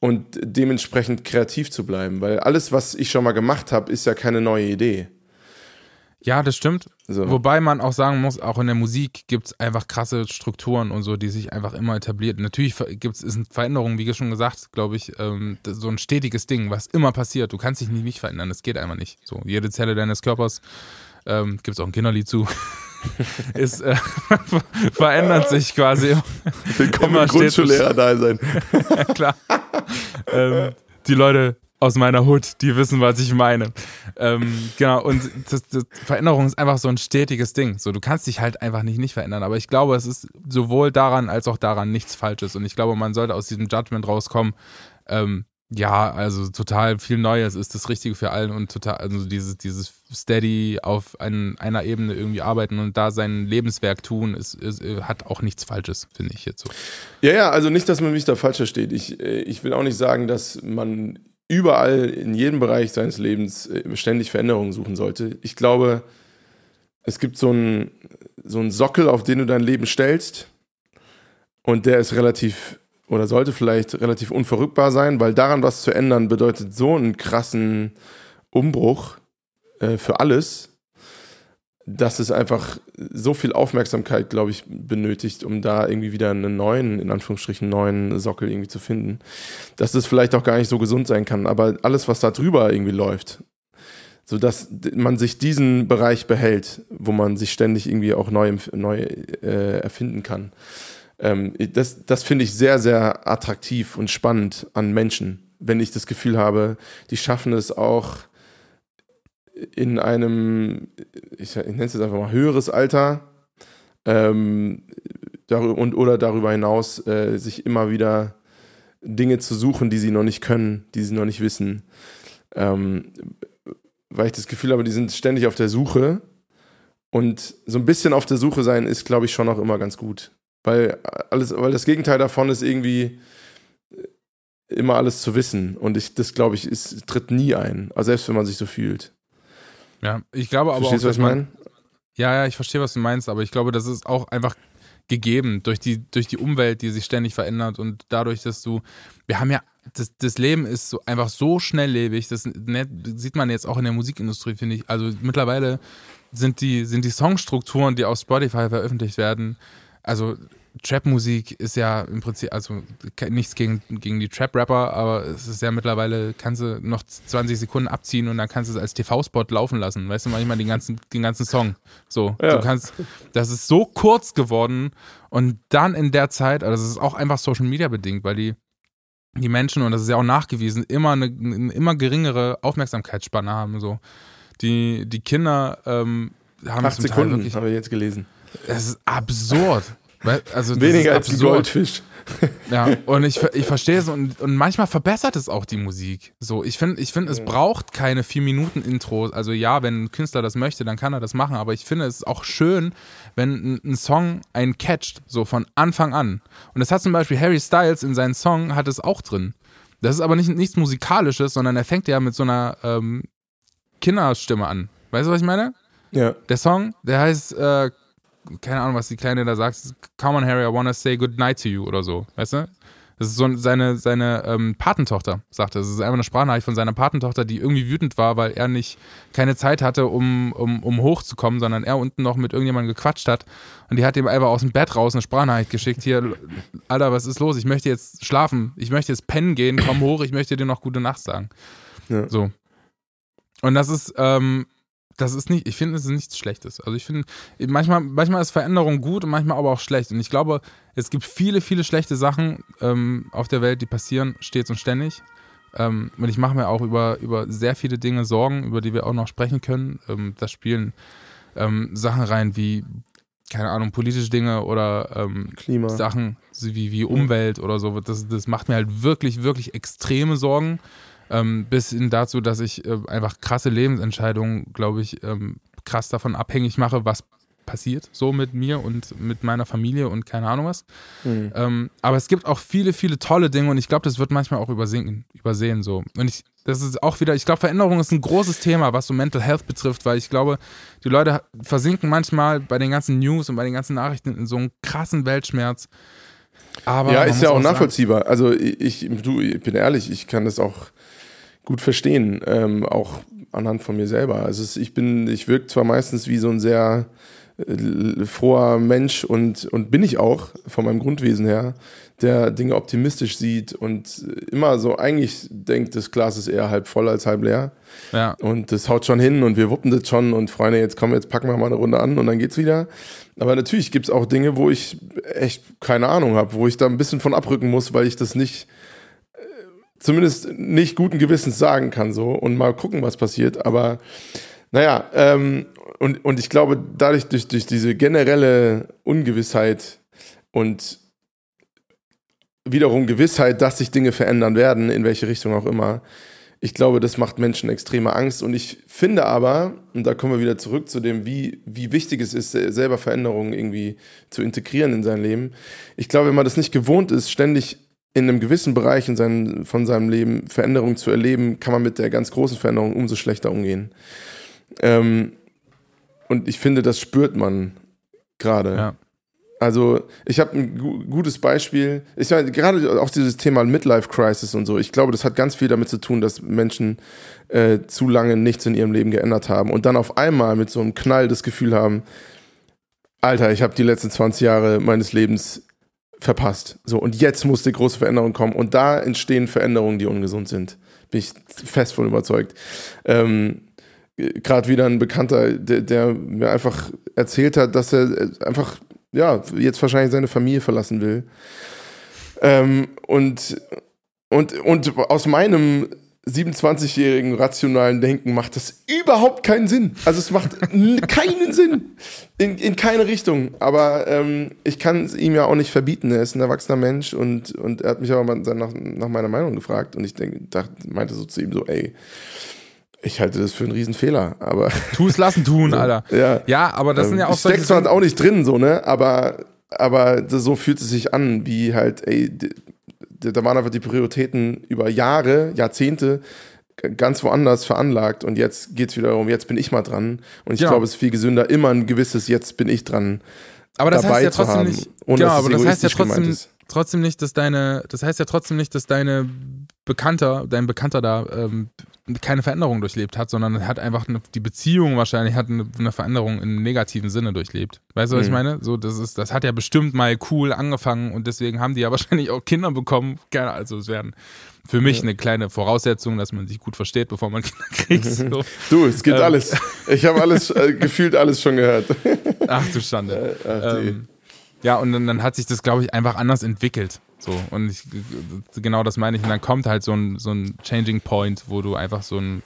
und dementsprechend kreativ zu bleiben. Weil alles, was ich schon mal gemacht habe, ist ja keine neue Idee. Ja, das stimmt. So. Wobei man auch sagen muss, auch in der Musik gibt es einfach krasse Strukturen und so, die sich einfach immer etabliert. Natürlich gibt es Veränderungen, wie schon gesagt, glaube ich, ähm, so ein stetiges Ding, was immer passiert. Du kannst dich nicht, nicht verändern, das geht einfach nicht. So, jede Zelle deines Körpers, ähm, gibt es auch ein Kinderlied zu, ist, äh, verändert sich quasi. Willkommen im Grundschullehrer da sein. Klar. ähm, die Leute aus meiner Hut, die wissen, was ich meine. Ähm, genau, und das, das Veränderung ist einfach so ein stetiges Ding. So, du kannst dich halt einfach nicht nicht verändern. Aber ich glaube, es ist sowohl daran als auch daran nichts Falsches. Und ich glaube, man sollte aus diesem Judgment rauskommen. Ähm, ja, also total viel Neues ist das Richtige für allen und total, also dieses, dieses steady auf ein, einer Ebene irgendwie arbeiten und da sein Lebenswerk tun, ist, ist, hat auch nichts Falsches, finde ich jetzt so. Ja, ja, also nicht, dass man mich da falsch versteht. Ich, äh, ich will auch nicht sagen, dass man überall in jedem Bereich seines Lebens äh, ständig Veränderungen suchen sollte. Ich glaube, es gibt so einen, so einen Sockel, auf den du dein Leben stellst und der ist relativ oder sollte vielleicht relativ unverrückbar sein, weil daran was zu ändern bedeutet so einen krassen Umbruch äh, für alles, dass es einfach so viel Aufmerksamkeit, glaube ich, benötigt, um da irgendwie wieder einen neuen, in Anführungsstrichen, neuen Sockel irgendwie zu finden. Dass das vielleicht auch gar nicht so gesund sein kann. Aber alles, was da drüber irgendwie läuft, so dass man sich diesen Bereich behält, wo man sich ständig irgendwie auch neu, neu äh, erfinden kann. Ähm, das das finde ich sehr, sehr attraktiv und spannend an Menschen, wenn ich das Gefühl habe, die schaffen es auch in einem, ich, ich nenne es jetzt einfach mal höheres Alter ähm, und oder darüber hinaus äh, sich immer wieder Dinge zu suchen, die sie noch nicht können, die sie noch nicht wissen. Ähm, weil ich das Gefühl habe, die sind ständig auf der Suche und so ein bisschen auf der Suche sein ist, glaube ich, schon auch immer ganz gut. Weil alles, weil das Gegenteil davon ist irgendwie immer alles zu wissen. Und ich, das glaube ich, ist, tritt nie ein. Also selbst wenn man sich so fühlt. Ja, ich glaube aber Verstehst auch. Verstehst du, was ich meine? Ja, ja, ich verstehe, was du meinst, aber ich glaube, das ist auch einfach gegeben durch die, durch die Umwelt, die sich ständig verändert und dadurch, dass du, wir haben ja, das, das Leben ist so einfach so schnelllebig, das ne, sieht man jetzt auch in der Musikindustrie, finde ich. Also mittlerweile sind die, sind die Songstrukturen, die auf Spotify veröffentlicht werden, also Trap-Musik ist ja im Prinzip, also nichts gegen, gegen die Trap-Rapper, aber es ist ja mittlerweile, kannst du noch 20 Sekunden abziehen und dann kannst du es als TV-Spot laufen lassen. Weißt du, manchmal den ganzen, den ganzen Song. So, ja. du kannst, das ist so kurz geworden und dann in der Zeit, also das ist auch einfach Social Media bedingt, weil die, die Menschen, und das ist ja auch nachgewiesen, immer eine, eine immer geringere Aufmerksamkeitsspanne haben. So. Die, die Kinder ähm, haben. Acht Sekunden, habe ich jetzt gelesen. Das ist absurd. Also Weniger als Goldfisch. Ja, und ich, ich verstehe es und, und manchmal verbessert es auch die Musik. So, ich finde, ich finde, es braucht keine vier Minuten Intro. Also ja, wenn ein Künstler das möchte, dann kann er das machen. Aber ich finde es auch schön, wenn ein, ein Song einen catcht, so von Anfang an. Und das hat zum Beispiel Harry Styles in seinem Song hat es auch drin. Das ist aber nicht nichts musikalisches, sondern er fängt ja mit so einer ähm, Kinderstimme an. Weißt du, was ich meine? Ja. Der Song, der heißt äh, keine Ahnung, was die Kleine da sagt, come on Harry, I wanna say good night to you oder so, weißt du? Das ist so seine, seine ähm, Patentochter, sagt er. Das ist einfach eine Sprachnachricht von seiner Patentochter, die irgendwie wütend war, weil er nicht keine Zeit hatte, um, um, um hochzukommen, sondern er unten noch mit irgendjemandem gequatscht hat. Und die hat ihm einfach aus dem Bett raus eine Sprachnachricht geschickt. Hier, Alter, was ist los? Ich möchte jetzt schlafen. Ich möchte jetzt pennen gehen. Komm hoch. Ich möchte dir noch gute Nacht sagen. Ja. So. Und das ist, ähm, das ist nicht, ich finde, es ist nichts Schlechtes. Also ich finde, manchmal, manchmal ist Veränderung gut und manchmal aber auch schlecht. Und ich glaube, es gibt viele, viele schlechte Sachen ähm, auf der Welt, die passieren stets und ständig. Ähm, und ich mache mir auch über, über sehr viele Dinge Sorgen, über die wir auch noch sprechen können. Ähm, da spielen ähm, Sachen rein wie keine Ahnung, politische Dinge oder ähm. Sachen wie, wie Umwelt oder so. Das, das macht mir halt wirklich, wirklich extreme Sorgen. Ähm, bis hin dazu, dass ich äh, einfach krasse Lebensentscheidungen, glaube ich, ähm, krass davon abhängig mache, was passiert, so mit mir und mit meiner Familie und keine Ahnung was. Mhm. Ähm, aber es gibt auch viele, viele tolle Dinge und ich glaube, das wird manchmal auch übersehen, übersehen so. Und ich, das ist auch wieder, ich glaube, Veränderung ist ein großes Thema, was so Mental Health betrifft, weil ich glaube, die Leute versinken manchmal bei den ganzen News und bei den ganzen Nachrichten in so einem krassen Weltschmerz. Aber ja, ist ja auch, auch nachvollziehbar. Sagen, also ich, du, ich bin ehrlich, ich kann das auch gut verstehen, ähm, auch anhand von mir selber. Also ich bin, ich wirke zwar meistens wie so ein sehr äh, froher Mensch und, und bin ich auch von meinem Grundwesen her, der Dinge optimistisch sieht und immer so eigentlich denkt, das Glas ist eher halb voll als halb leer. Ja. Und das haut schon hin und wir wuppen das schon und Freunde, jetzt kommen, jetzt packen wir mal eine Runde an und dann geht's wieder. Aber natürlich gibt es auch Dinge, wo ich echt keine Ahnung habe, wo ich da ein bisschen von abrücken muss, weil ich das nicht zumindest nicht guten Gewissens sagen kann so und mal gucken, was passiert. Aber naja, ähm, und, und ich glaube, dadurch, durch, durch diese generelle Ungewissheit und wiederum Gewissheit, dass sich Dinge verändern werden, in welche Richtung auch immer, ich glaube, das macht Menschen extreme Angst. Und ich finde aber, und da kommen wir wieder zurück zu dem, wie, wie wichtig es ist, selber Veränderungen irgendwie zu integrieren in sein Leben. Ich glaube, wenn man das nicht gewohnt ist, ständig in einem gewissen Bereich in seinem, von seinem Leben Veränderungen zu erleben, kann man mit der ganz großen Veränderung umso schlechter umgehen. Ähm, und ich finde, das spürt man gerade. Ja. Also, ich habe ein gu gutes Beispiel. Ich meine, gerade auch dieses Thema Midlife Crisis und so. Ich glaube, das hat ganz viel damit zu tun, dass Menschen äh, zu lange nichts in ihrem Leben geändert haben und dann auf einmal mit so einem Knall das Gefühl haben, Alter, ich habe die letzten 20 Jahre meines Lebens verpasst. So, und jetzt muss die große Veränderung kommen. Und da entstehen Veränderungen, die ungesund sind. Bin ich fest von überzeugt. Ähm, gerade wieder ein Bekannter, der, der, mir einfach erzählt hat, dass er einfach, ja, jetzt wahrscheinlich seine Familie verlassen will. Ähm, und, und, und aus meinem 27-jährigen rationalen Denken macht das überhaupt keinen Sinn. Also es macht keinen Sinn. In, in keine Richtung. Aber ähm, ich kann es ihm ja auch nicht verbieten. Er ist ein erwachsener Mensch und, und er hat mich aber nach, nach meiner Meinung gefragt. Und ich denke, dachte, meinte so zu ihm so, ey, ich halte das für einen Riesenfehler, aber. Tu es lassen tun, Alter. Ja. ja, aber das sind ja auch ich solche. zwar auch nicht drin, so, ne? Aber, aber so fühlt es sich an, wie halt, ey, da waren einfach die Prioritäten über Jahre, Jahrzehnte ganz woanders veranlagt und jetzt geht es wieder darum, jetzt bin ich mal dran. Und ich genau. glaube, es ist viel gesünder, immer ein gewisses Jetzt bin ich dran. Aber das heißt ja trotzdem haben, nicht. Genau, aber das heißt ja trotzdem, trotzdem nicht, dass deine, das heißt ja trotzdem nicht, dass deine Bekannter, dein Bekannter da ähm, keine Veränderung durchlebt hat, sondern hat einfach eine, die Beziehung wahrscheinlich hat eine, eine, Veränderung im negativen Sinne durchlebt. Weißt du, was mhm. ich meine? So, das ist, das hat ja bestimmt mal cool angefangen und deswegen haben die ja wahrscheinlich auch Kinder bekommen. Gerne, also es werden für mich ja. eine kleine Voraussetzung, dass man sich gut versteht, bevor man Kinder kriegt. So. Du, es gibt ähm. alles. Ich habe alles, äh, gefühlt alles schon gehört. Ach du Schande. Ach, ähm, ja, und dann, dann hat sich das, glaube ich, einfach anders entwickelt. So, und ich, genau das meine ich. Und dann kommt halt so ein, so ein Changing Point, wo du einfach so ein,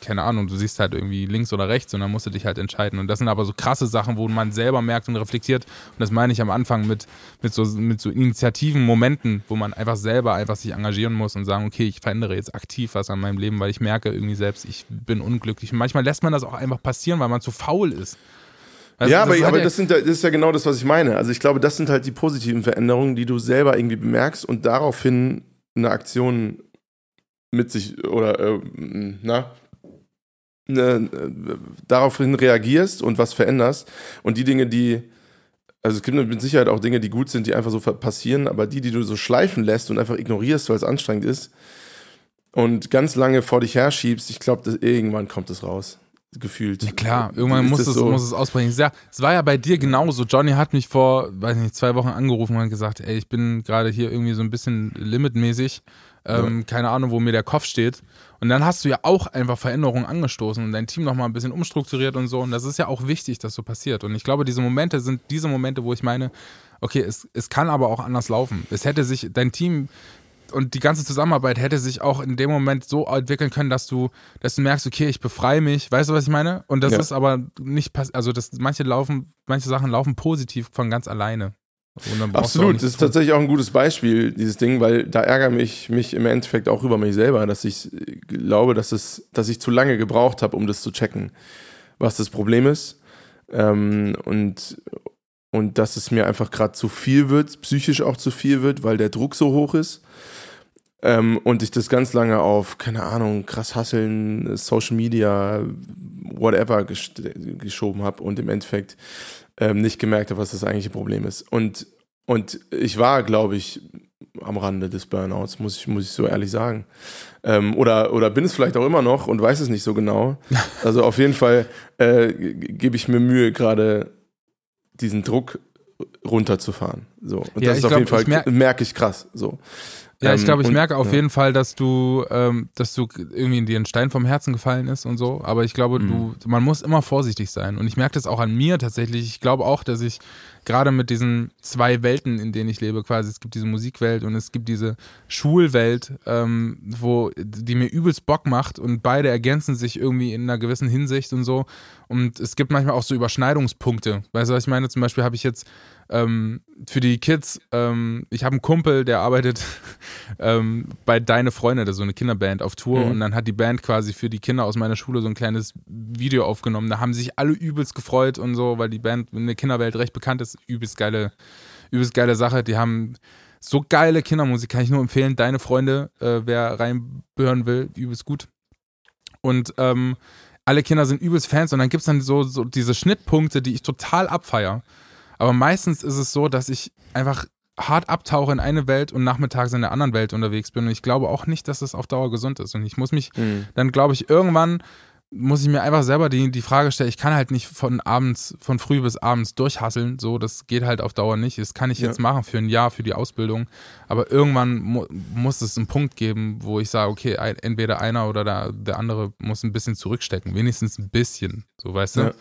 keine Ahnung, du siehst halt irgendwie links oder rechts und dann musst du dich halt entscheiden. Und das sind aber so krasse Sachen, wo man selber merkt und reflektiert. Und das meine ich am Anfang mit, mit, so, mit so Initiativen, Momenten, wo man einfach selber einfach sich engagieren muss und sagen, okay, ich verändere jetzt aktiv was an meinem Leben, weil ich merke irgendwie selbst, ich bin unglücklich. Und manchmal lässt man das auch einfach passieren, weil man zu faul ist. Also ja, aber, aber das, sind, das ist ja genau das, was ich meine. Also ich glaube, das sind halt die positiven Veränderungen, die du selber irgendwie bemerkst und daraufhin eine Aktion mit sich oder äh, na, ne, daraufhin reagierst und was veränderst. Und die Dinge, die, also es gibt mit Sicherheit auch Dinge, die gut sind, die einfach so passieren, aber die, die du so schleifen lässt und einfach ignorierst, weil es anstrengend ist und ganz lange vor dich herschiebst, ich glaube, irgendwann kommt es raus gefühlt. Ja klar, irgendwann muss es, so? muss es ausbrechen. Ja, es war ja bei dir genauso. Johnny hat mich vor, weiß nicht, zwei Wochen angerufen und gesagt, ey, ich bin gerade hier irgendwie so ein bisschen limitmäßig. Ähm, ja. Keine Ahnung, wo mir der Kopf steht. Und dann hast du ja auch einfach Veränderungen angestoßen und dein Team nochmal ein bisschen umstrukturiert und so. Und das ist ja auch wichtig, dass so passiert. Und ich glaube, diese Momente sind diese Momente, wo ich meine, okay, es, es kann aber auch anders laufen. Es hätte sich, dein Team und die ganze Zusammenarbeit hätte sich auch in dem Moment so entwickeln können, dass du, dass du merkst, okay, ich befreie mich, weißt du, was ich meine? Und das Ja. ist aber nicht pass also das manche laufen, manche Sachen laufen positiv von ganz alleine. Absolut, das ist tatsächlich auch ein gutes Beispiel, dieses Ding, weil da ärgere mich mich im Endeffekt auch über mich selber, dass ich äh, glaube, dass, es, dass ich zu lange gebraucht habe, um das zu checken, was das Problem ist. Ähm, und, und dass es mir einfach gerade zu viel wird, psychisch auch zu viel wird, weil der Druck so hoch ist. Ähm, und ich das ganz lange auf, keine Ahnung, krass hasseln, Social Media, whatever gesch geschoben habe und im Endeffekt ähm, nicht gemerkt habe, was das eigentliche Problem ist. Und, und ich war, glaube ich, am Rande des Burnouts, muss ich, muss ich so ehrlich sagen. Ähm, oder, oder bin es vielleicht auch immer noch und weiß es nicht so genau. Also auf jeden Fall äh, gebe ich mir Mühe, gerade diesen Druck runterzufahren. So. Und Ja, das ist auf glaub, jeden Fall, ich merk- merke ich krass. So. Ja, ich Ähm, glaube, ich und- merke auf ja. jeden Fall, dass du, ähm, dass du irgendwie dir ein Stein vom Herzen gefallen ist und so. Aber ich glaube, Mhm. du, man muss immer vorsichtig sein. Und ich merke das auch an mir tatsächlich. Ich glaube auch, dass ich gerade mit diesen zwei Welten, in denen ich lebe, quasi, es gibt diese Musikwelt und es gibt diese Schulwelt, ähm, wo die mir übelst Bock macht und beide ergänzen sich irgendwie in einer gewissen Hinsicht und so. Und es gibt manchmal auch so Überschneidungspunkte. Weißt du, was ich meine? Zum Beispiel habe ich jetzt ähm, für die Kids, ähm, ich habe einen Kumpel, der arbeitet ähm, bei Deine Freunde, das ist so eine Kinderband auf Tour Mhm. und dann hat die Band quasi für die Kinder aus meiner Schule so ein kleines Video aufgenommen. Da haben sich alle übelst gefreut und so, weil die Band in der Kinderwelt recht bekannt ist. Übelst geile, übelst geile Sache. Die haben so geile Kindermusik, kann ich nur empfehlen. Deine Freunde, äh, wer reinhören will, übelst gut. Und ähm, alle Kinder sind übelst Fans und dann gibt es dann so, so diese Schnittpunkte, die ich total abfeier. Aber meistens ist es so, dass ich einfach hart abtauche in eine Welt und nachmittags in der anderen Welt unterwegs bin. Und ich glaube auch nicht, dass es auf Dauer gesund ist. Und ich muss mich Mhm. dann, glaube ich, irgendwann muss ich mir einfach selber die, die Frage stellen, ich kann halt nicht von abends, von früh bis abends durchhasseln. So, das geht halt auf Dauer nicht. Das kann ich Ja. jetzt machen für ein Jahr, für die Ausbildung. Aber irgendwann mu muss es einen Punkt geben, wo ich sage, okay, ein, entweder einer oder der, der andere muss ein bisschen zurückstecken. Wenigstens ein bisschen. So, weißt du?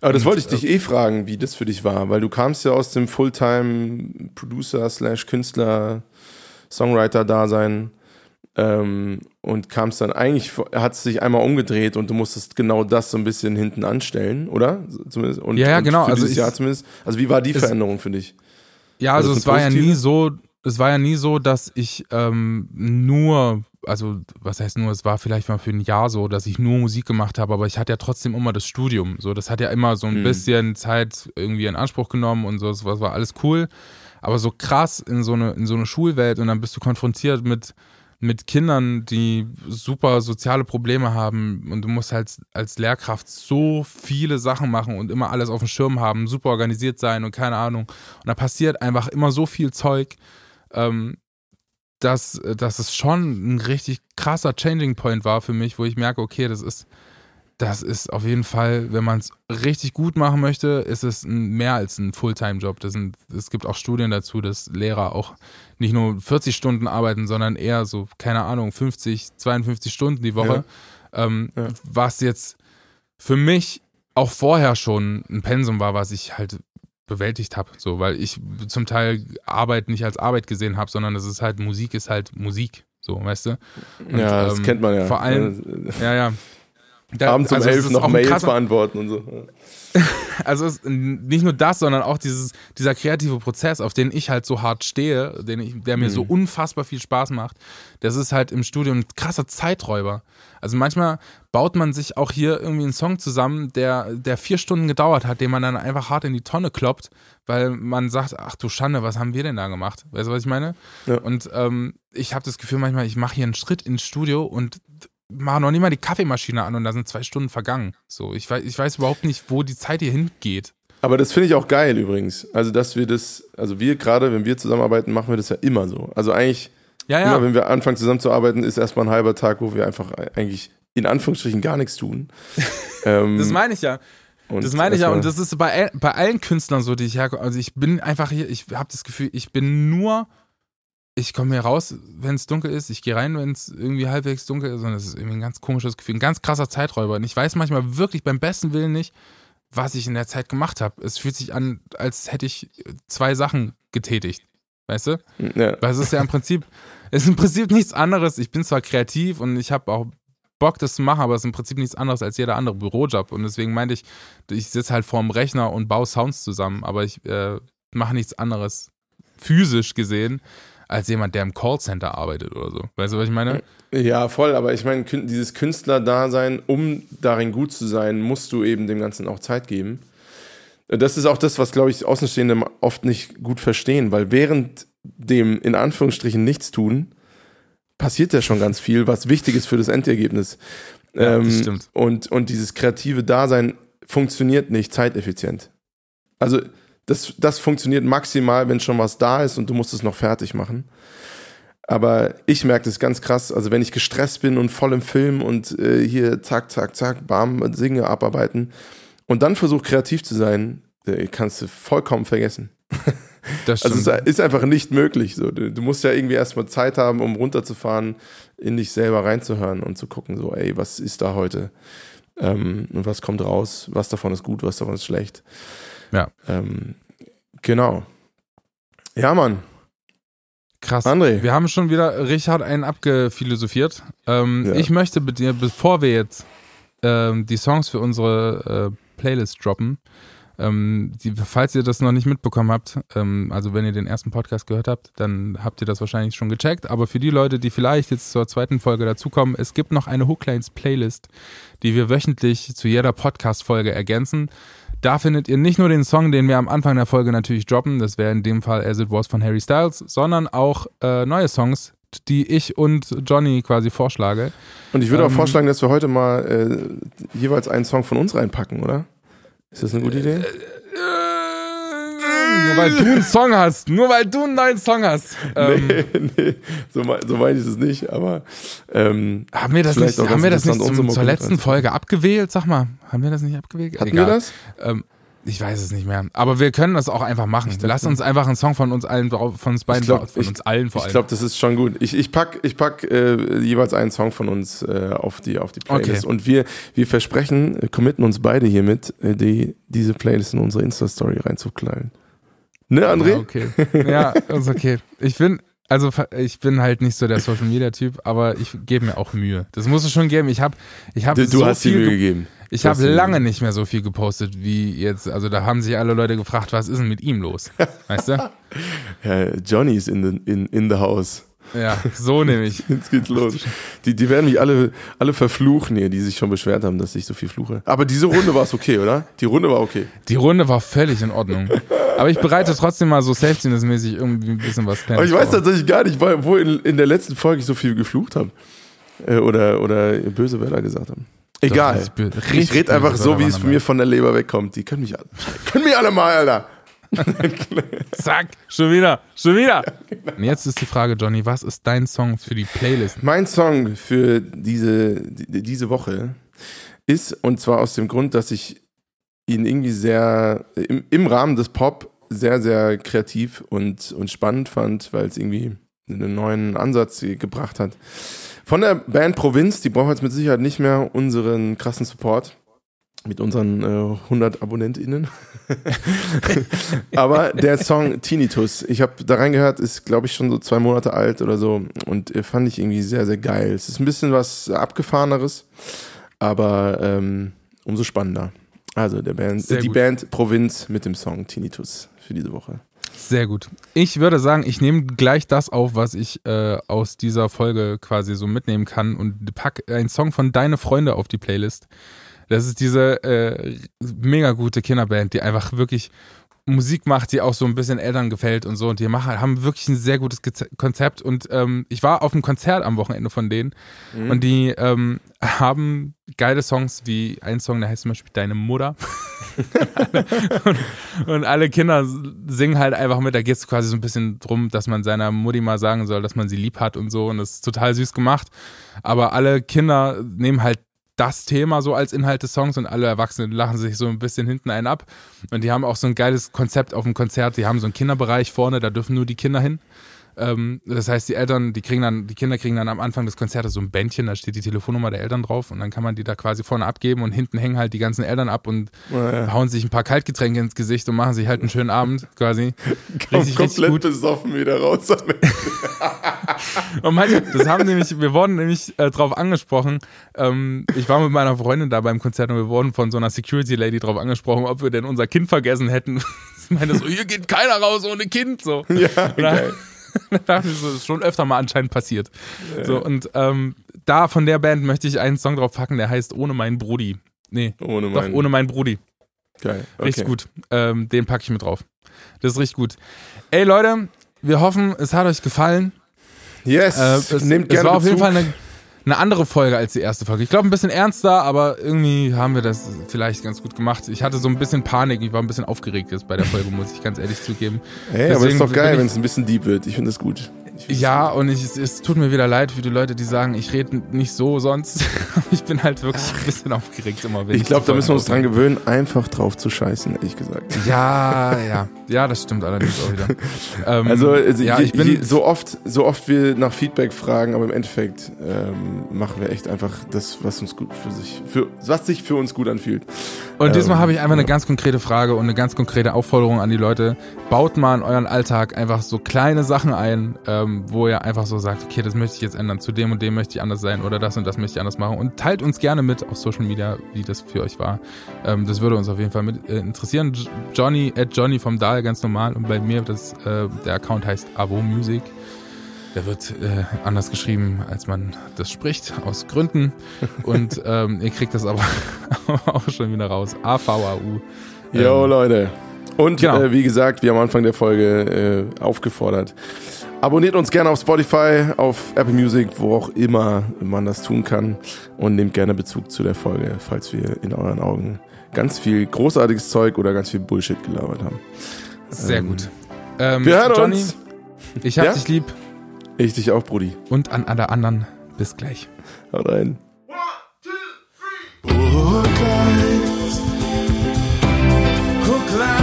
Aber das Und, wollte ich dich eh fragen, wie das für dich war, weil du kamst ja aus dem Fulltime-Producer slash Künstler, Songwriter-Dasein ähm, und kamst dann eigentlich, hat es sich einmal umgedreht und du musstest genau das so ein bisschen hinten anstellen, oder? Zumindest, und, Ja, ja, und genau, Für also dieses ich- Jahr zumindest. Also wie war die Veränderung für dich? Ja, also das es war ja nie so, es war ja nie so, dass ich ähm, nur, also was heißt nur, es war vielleicht mal für ein Jahr so, dass ich nur Musik gemacht habe, aber ich hatte ja trotzdem immer das Studium. So, das hat ja immer so ein Mhm. bisschen Zeit irgendwie in Anspruch genommen und so, das war, war alles cool. Aber so krass in so eine, in so eine Schulwelt und dann bist du konfrontiert mit, mit Kindern, die super soziale Probleme haben und du musst halt als Lehrkraft so viele Sachen machen und immer alles auf dem Schirm haben, super organisiert sein und keine Ahnung. Und da passiert einfach immer so viel Zeug, ähm, dass, dass es schon ein richtig krasser Changing Point war für mich, wo ich merke, okay, das ist, das ist auf jeden Fall, wenn man es richtig gut machen möchte, ist es mehr als ein Fulltime-Job. Es gibt auch Studien dazu, dass Lehrer auch nicht nur 40 Stunden arbeiten, sondern eher so, keine Ahnung, 50, 52 Stunden die Woche. Ähm, Ja. Was jetzt für mich auch vorher schon ein Pensum war, was ich halt bewältigt habe, so, weil ich zum Teil Arbeit nicht als Arbeit gesehen habe, sondern es ist halt Musik ist halt Musik, so, weißt du? Und, ja, das ähm, kennt man ja. vor allem- Ja, ja. Da- Abends um also elf noch Mails krasser- beantworten und so. also nicht nur das, sondern auch dieses, dieser kreative Prozess, auf den ich halt so hart stehe, den ich, der mir Mhm. so unfassbar viel Spaß macht, das ist halt im Studio ein krasser Zeiträuber. Also manchmal baut man sich auch hier irgendwie einen Song zusammen, der, der vier Stunden gedauert hat, den man dann einfach hart in die Tonne kloppt, weil man sagt, ach du Schande, was haben wir denn da gemacht? Weißt du, was ich meine? Ja. Und ähm, ich habe das Gefühl manchmal, ich mache hier einen Schritt ins Studio und mache noch nicht mal die Kaffeemaschine an und da sind zwei Stunden vergangen. So, ich weiß, ich weiß überhaupt nicht, wo die Zeit hier hingeht. Aber das finde ich auch geil übrigens. Also, dass wir das, also wir gerade, wenn wir zusammenarbeiten, machen wir das ja immer so. Also eigentlich, Ja, immer ja. wenn wir anfangen zusammenzuarbeiten, ist erstmal ein halber Tag, wo wir einfach eigentlich in Anführungsstrichen gar nichts tun. ähm, Das meine ich ja. und Das meine ich ja. Und das ist bei, bei allen Künstlern so, die ich herkomme. Also ich bin einfach hier, ich habe das Gefühl, ich bin nur, ich komme hier raus, wenn es dunkel ist, ich gehe rein, wenn es irgendwie halbwegs dunkel ist. Und das ist irgendwie ein ganz komisches Gefühl, ein ganz krasser Zeiträuber. Und ich weiß manchmal wirklich beim besten Willen nicht, was ich in der Zeit gemacht habe. Es fühlt sich an, als hätte ich zwei Sachen getätigt. Weißt du? ja. Weil es ist ja im Prinzip, Es ist im Prinzip nichts anderes. Ich bin zwar kreativ und ich habe auch Bock, das zu machen, aber es ist im Prinzip nichts anderes als jeder andere Bürojob. Und deswegen meinte ich, ich sitze halt vorm Rechner und baue Sounds zusammen, aber ich äh, mache nichts anderes physisch gesehen als jemand, der im Callcenter arbeitet oder so. Weißt du, was ich meine? Ja, voll, aber ich meine, dieses Künstler-Dasein, um darin gut zu sein, musst du eben dem Ganzen auch Zeit geben. Das ist auch das, was, glaube ich, Außenstehende oft nicht gut verstehen, weil während dem in Anführungsstrichen nichts tun, passiert ja schon ganz viel, was wichtig ist für das Endergebnis. Ja, ähm, das stimmt. Und, und dieses kreative Dasein funktioniert nicht zeiteffizient. Also das, das funktioniert maximal, wenn schon was da ist und du musst es noch fertig machen. Aber ich merke das ganz krass. Also wenn ich gestresst bin und voll im Film und äh, hier zack, zack, zack, bam, singe, abarbeiten und dann versuche kreativ zu sein, äh, kannst du vollkommen vergessen. Das also es ist einfach nicht möglich. So. Du, du musst ja irgendwie erstmal Zeit haben, um runterzufahren, in dich selber reinzuhören und zu gucken, so, ey, was ist da heute? Ähm, und was kommt raus? Was davon ist gut, was davon ist schlecht? Ja. Ähm, genau. Ja, Mann. Krass. André. Wir haben schon wieder Richard einen abgephilosophiert. Ähm, ja. Ich möchte mit dir, bevor wir jetzt ähm, die Songs für unsere äh, Playlist droppen, ähm, die, falls ihr das noch nicht mitbekommen habt, ähm, also wenn ihr den ersten Podcast gehört habt, dann habt ihr das wahrscheinlich schon gecheckt. Aber für die Leute, die vielleicht jetzt zur zweiten Folge dazukommen, es gibt noch eine Hooklines Playlist, die wir wöchentlich zu jeder Podcast-Folge ergänzen. Da findet ihr nicht nur den Song, den wir am Anfang der Folge natürlich droppen, das wäre in dem Fall As It Was von Harry Styles, sondern auch äh, neue Songs, die ich und Johnny quasi vorschlage. Und ich würde ähm, auch vorschlagen, dass wir heute mal äh, jeweils einen Song von uns reinpacken, oder? Ist das eine gute Idee? Nur weil du einen Song hast. Nur weil du einen neuen Song hast. Ähm, nee, nee, so, so meine ich es nicht, aber. Ähm, haben wir das nicht, haben wir das nicht zum, zur letzten Folge abgewählt? Sag mal, haben wir das nicht abgewählt? Hatten Egal. wir das? Ähm, ich weiß es nicht mehr. Aber wir können das auch einfach machen. Lass uns einfach einen Song von uns allen, von uns beiden, glaub, von ich, uns allen vor allem. Ich glaube, das ist schon gut. Ich, ich pack, ich pack äh, jeweils einen Song von uns äh, auf die auf die Playlist. Okay. Und wir, wir versprechen, äh, committen uns beide hiermit, äh, die, diese Playlist in unsere Insta-Story reinzuknallen. Ne, André? Ja, okay. Ja, ist okay. Ich bin, also ich bin halt nicht so der Social Media Typ, aber ich gebe mir auch Mühe. Das muss es schon geben. Ich habe, ich habe du, so hast viel Mühe gegeben. Ich habe lange nicht mehr so viel gepostet wie jetzt. Also da haben sich alle Leute gefragt, was ist denn mit ihm los? Weißt du? ja, Johnny ist in the, in, in the house. Ja, so nämlich. Jetzt geht's los. Die, die werden mich alle, alle verfluchen hier, die sich schon beschwert haben, dass ich so viel fluche. Aber diese Runde war es okay, oder? Die Runde war okay. Die Runde war völlig in Ordnung. Aber ich bereite trotzdem mal so Safety-mäßig irgendwie ein bisschen was Kleines Aber ich weiß tatsächlich gar nicht, wo in, in der letzten Folge ich so viel geflucht habe. Äh, oder, oder böse Wörter gesagt haben. Egal. Doch, ich rede einfach so, wie es mir von der Leber wegkommt. Die können mich, können mich alle mal, Alter. Zack, schon wieder, schon wieder. Und jetzt ist die Frage, Johnny, was ist dein Song für die Playlist? Mein Song für diese, diese Woche ist, und zwar aus dem Grund, dass ich ihn irgendwie sehr im, im Rahmen des Pop sehr, sehr kreativ und, und spannend fand, weil es irgendwie einen neuen Ansatz gebracht hat. Von der Band Provinz, die brauchen jetzt mit Sicherheit nicht mehr unseren krassen Support mit unseren äh, 100 AbonnentInnen. Aber der Song Tinnitus, ich habe da reingehört, ist glaube ich schon so zwei Monate alt oder so und äh, fand ich irgendwie sehr, sehr geil. Es ist ein bisschen was abgefahreneres, aber ähm, umso spannender. Also der Band, äh, die Band Provinz mit dem Song Tinnitus für diese Woche. Sehr gut. Ich würde sagen, ich nehme gleich das auf, was ich äh, aus dieser Folge quasi so mitnehmen kann und pack einen Song von Deine Freunde auf die Playlist. Das ist diese äh, mega gute Kinderband, die einfach wirklich Musik macht, die auch so ein bisschen Eltern gefällt und so. Und die machen, haben wirklich ein sehr gutes Konzept. Und ähm, ich war auf einem Konzert am Wochenende von denen. Mhm. Und die ähm, haben geile Songs wie ein Song, der heißt zum Beispiel Deine Mutter. und, und, alle Kinder singen halt einfach mit. Da geht es quasi so ein bisschen drum, dass man seiner Mutti mal sagen soll, dass man sie lieb hat und so. Und das ist total süß gemacht. Aber alle Kinder nehmen halt das Thema so als Inhalt des Songs und alle Erwachsenen lachen sich so ein bisschen hinten einen ab. Und die haben auch so ein geiles Konzept auf dem Konzert. Die haben so einen Kinderbereich vorne, da dürfen nur die Kinder hin. Ähm, das heißt, die Eltern, die kriegen dann, die Kinder kriegen dann am Anfang des Konzertes so ein Bändchen, da steht die Telefonnummer der Eltern drauf und dann kann man die da quasi vorne abgeben und hinten hängen halt die ganzen Eltern ab und Naja. hauen sich ein paar Kaltgetränke ins Gesicht und machen sich halt einen schönen Abend quasi. Komm, Richtig, richtig komplett gut. besoffen wieder raus. Und manche, das haben nämlich, wir wurden nämlich äh, drauf angesprochen. Ähm, ich war mit meiner Freundin da beim Konzert und wir wurden von so einer Security Lady drauf angesprochen, ob wir denn unser Kind vergessen hätten. Sie meinte so, hier geht keiner raus ohne Kind. So. ja, geil. Das ist schon öfter mal anscheinend passiert. So, und ähm, da von der Band möchte ich einen Song drauf packen, der heißt Ohne meinen Brudi. Nee, Ohne doch, meinen. ohne meinen Brudi. Geil. Richtig Okay. gut. Ähm, den packe ich mit drauf. Das ist richtig gut. Ey Leute, wir hoffen, es hat euch gefallen. Yes, Äh, es, nehmt es gerne war auf jeden Bezug. Fall eine, eine andere Folge als die erste Folge. Ich glaube, ein bisschen ernster, aber irgendwie haben wir das vielleicht ganz gut gemacht. Ich hatte so ein bisschen Panik, ich war ein bisschen aufgeregt jetzt bei der Folge, muss ich ganz ehrlich zugeben. Ey, aber Deswegen ist doch geil, wenn es ein bisschen deep wird. Ich finde das gut. Ja, und ich, es, es tut mir wieder leid für die Leute, die sagen, ich rede nicht so sonst. ich bin halt wirklich ein bisschen aufgeregt immer. Wenn Ich glaube, da müssen wir uns dran gewöhnen, einfach drauf zu scheißen, ehrlich gesagt. Ja, ja, ja, das stimmt allerdings auch wieder. Ähm, Also, also ja, je, ich bin je, so oft, so oft wir nach Feedback fragen, aber im Endeffekt ähm, machen wir echt einfach das, was uns gut für sich, für was sich für uns gut anfühlt. Und diesmal Ähm, habe ich einfach eine ganz konkrete Frage und eine ganz konkrete Aufforderung an die Leute. Baut mal in euren Alltag einfach so kleine Sachen ein, ähm, wo ihr einfach so sagt, okay, das möchte ich jetzt ändern, zu dem und dem möchte ich anders sein oder das und das möchte ich anders machen. Und teilt uns gerne mit auf Social Media, wie das für euch war. Ähm, das würde uns auf jeden Fall mit äh, interessieren. Johnny at Johnny vom Dahl, ganz normal. Und bei mir, das, äh, der Account heißt Avo Music. Der wird äh, anders geschrieben, als man das spricht, aus Gründen. Und ähm, ihr kriegt das aber auch schon wieder raus. A-V-A-U. Jo, Ähm, Leute. Und genau. äh, wie gesagt, wie am Anfang der Folge äh, aufgefordert, Abonniert uns gerne auf Spotify, auf Apple Music, wo auch immer man das tun kann. Und nehmt gerne Bezug zu der Folge, falls wir in euren Augen ganz viel großartiges Zeug oder ganz viel Bullshit gelabert haben. Sehr ähm, gut. Ähm, wir hören Johnny, uns. Ich hab ja? dich lieb. Ich dich auch, Brudi. Und an alle anderen. Bis gleich. Haut rein. One, two, three. Burgleis. Guckleis.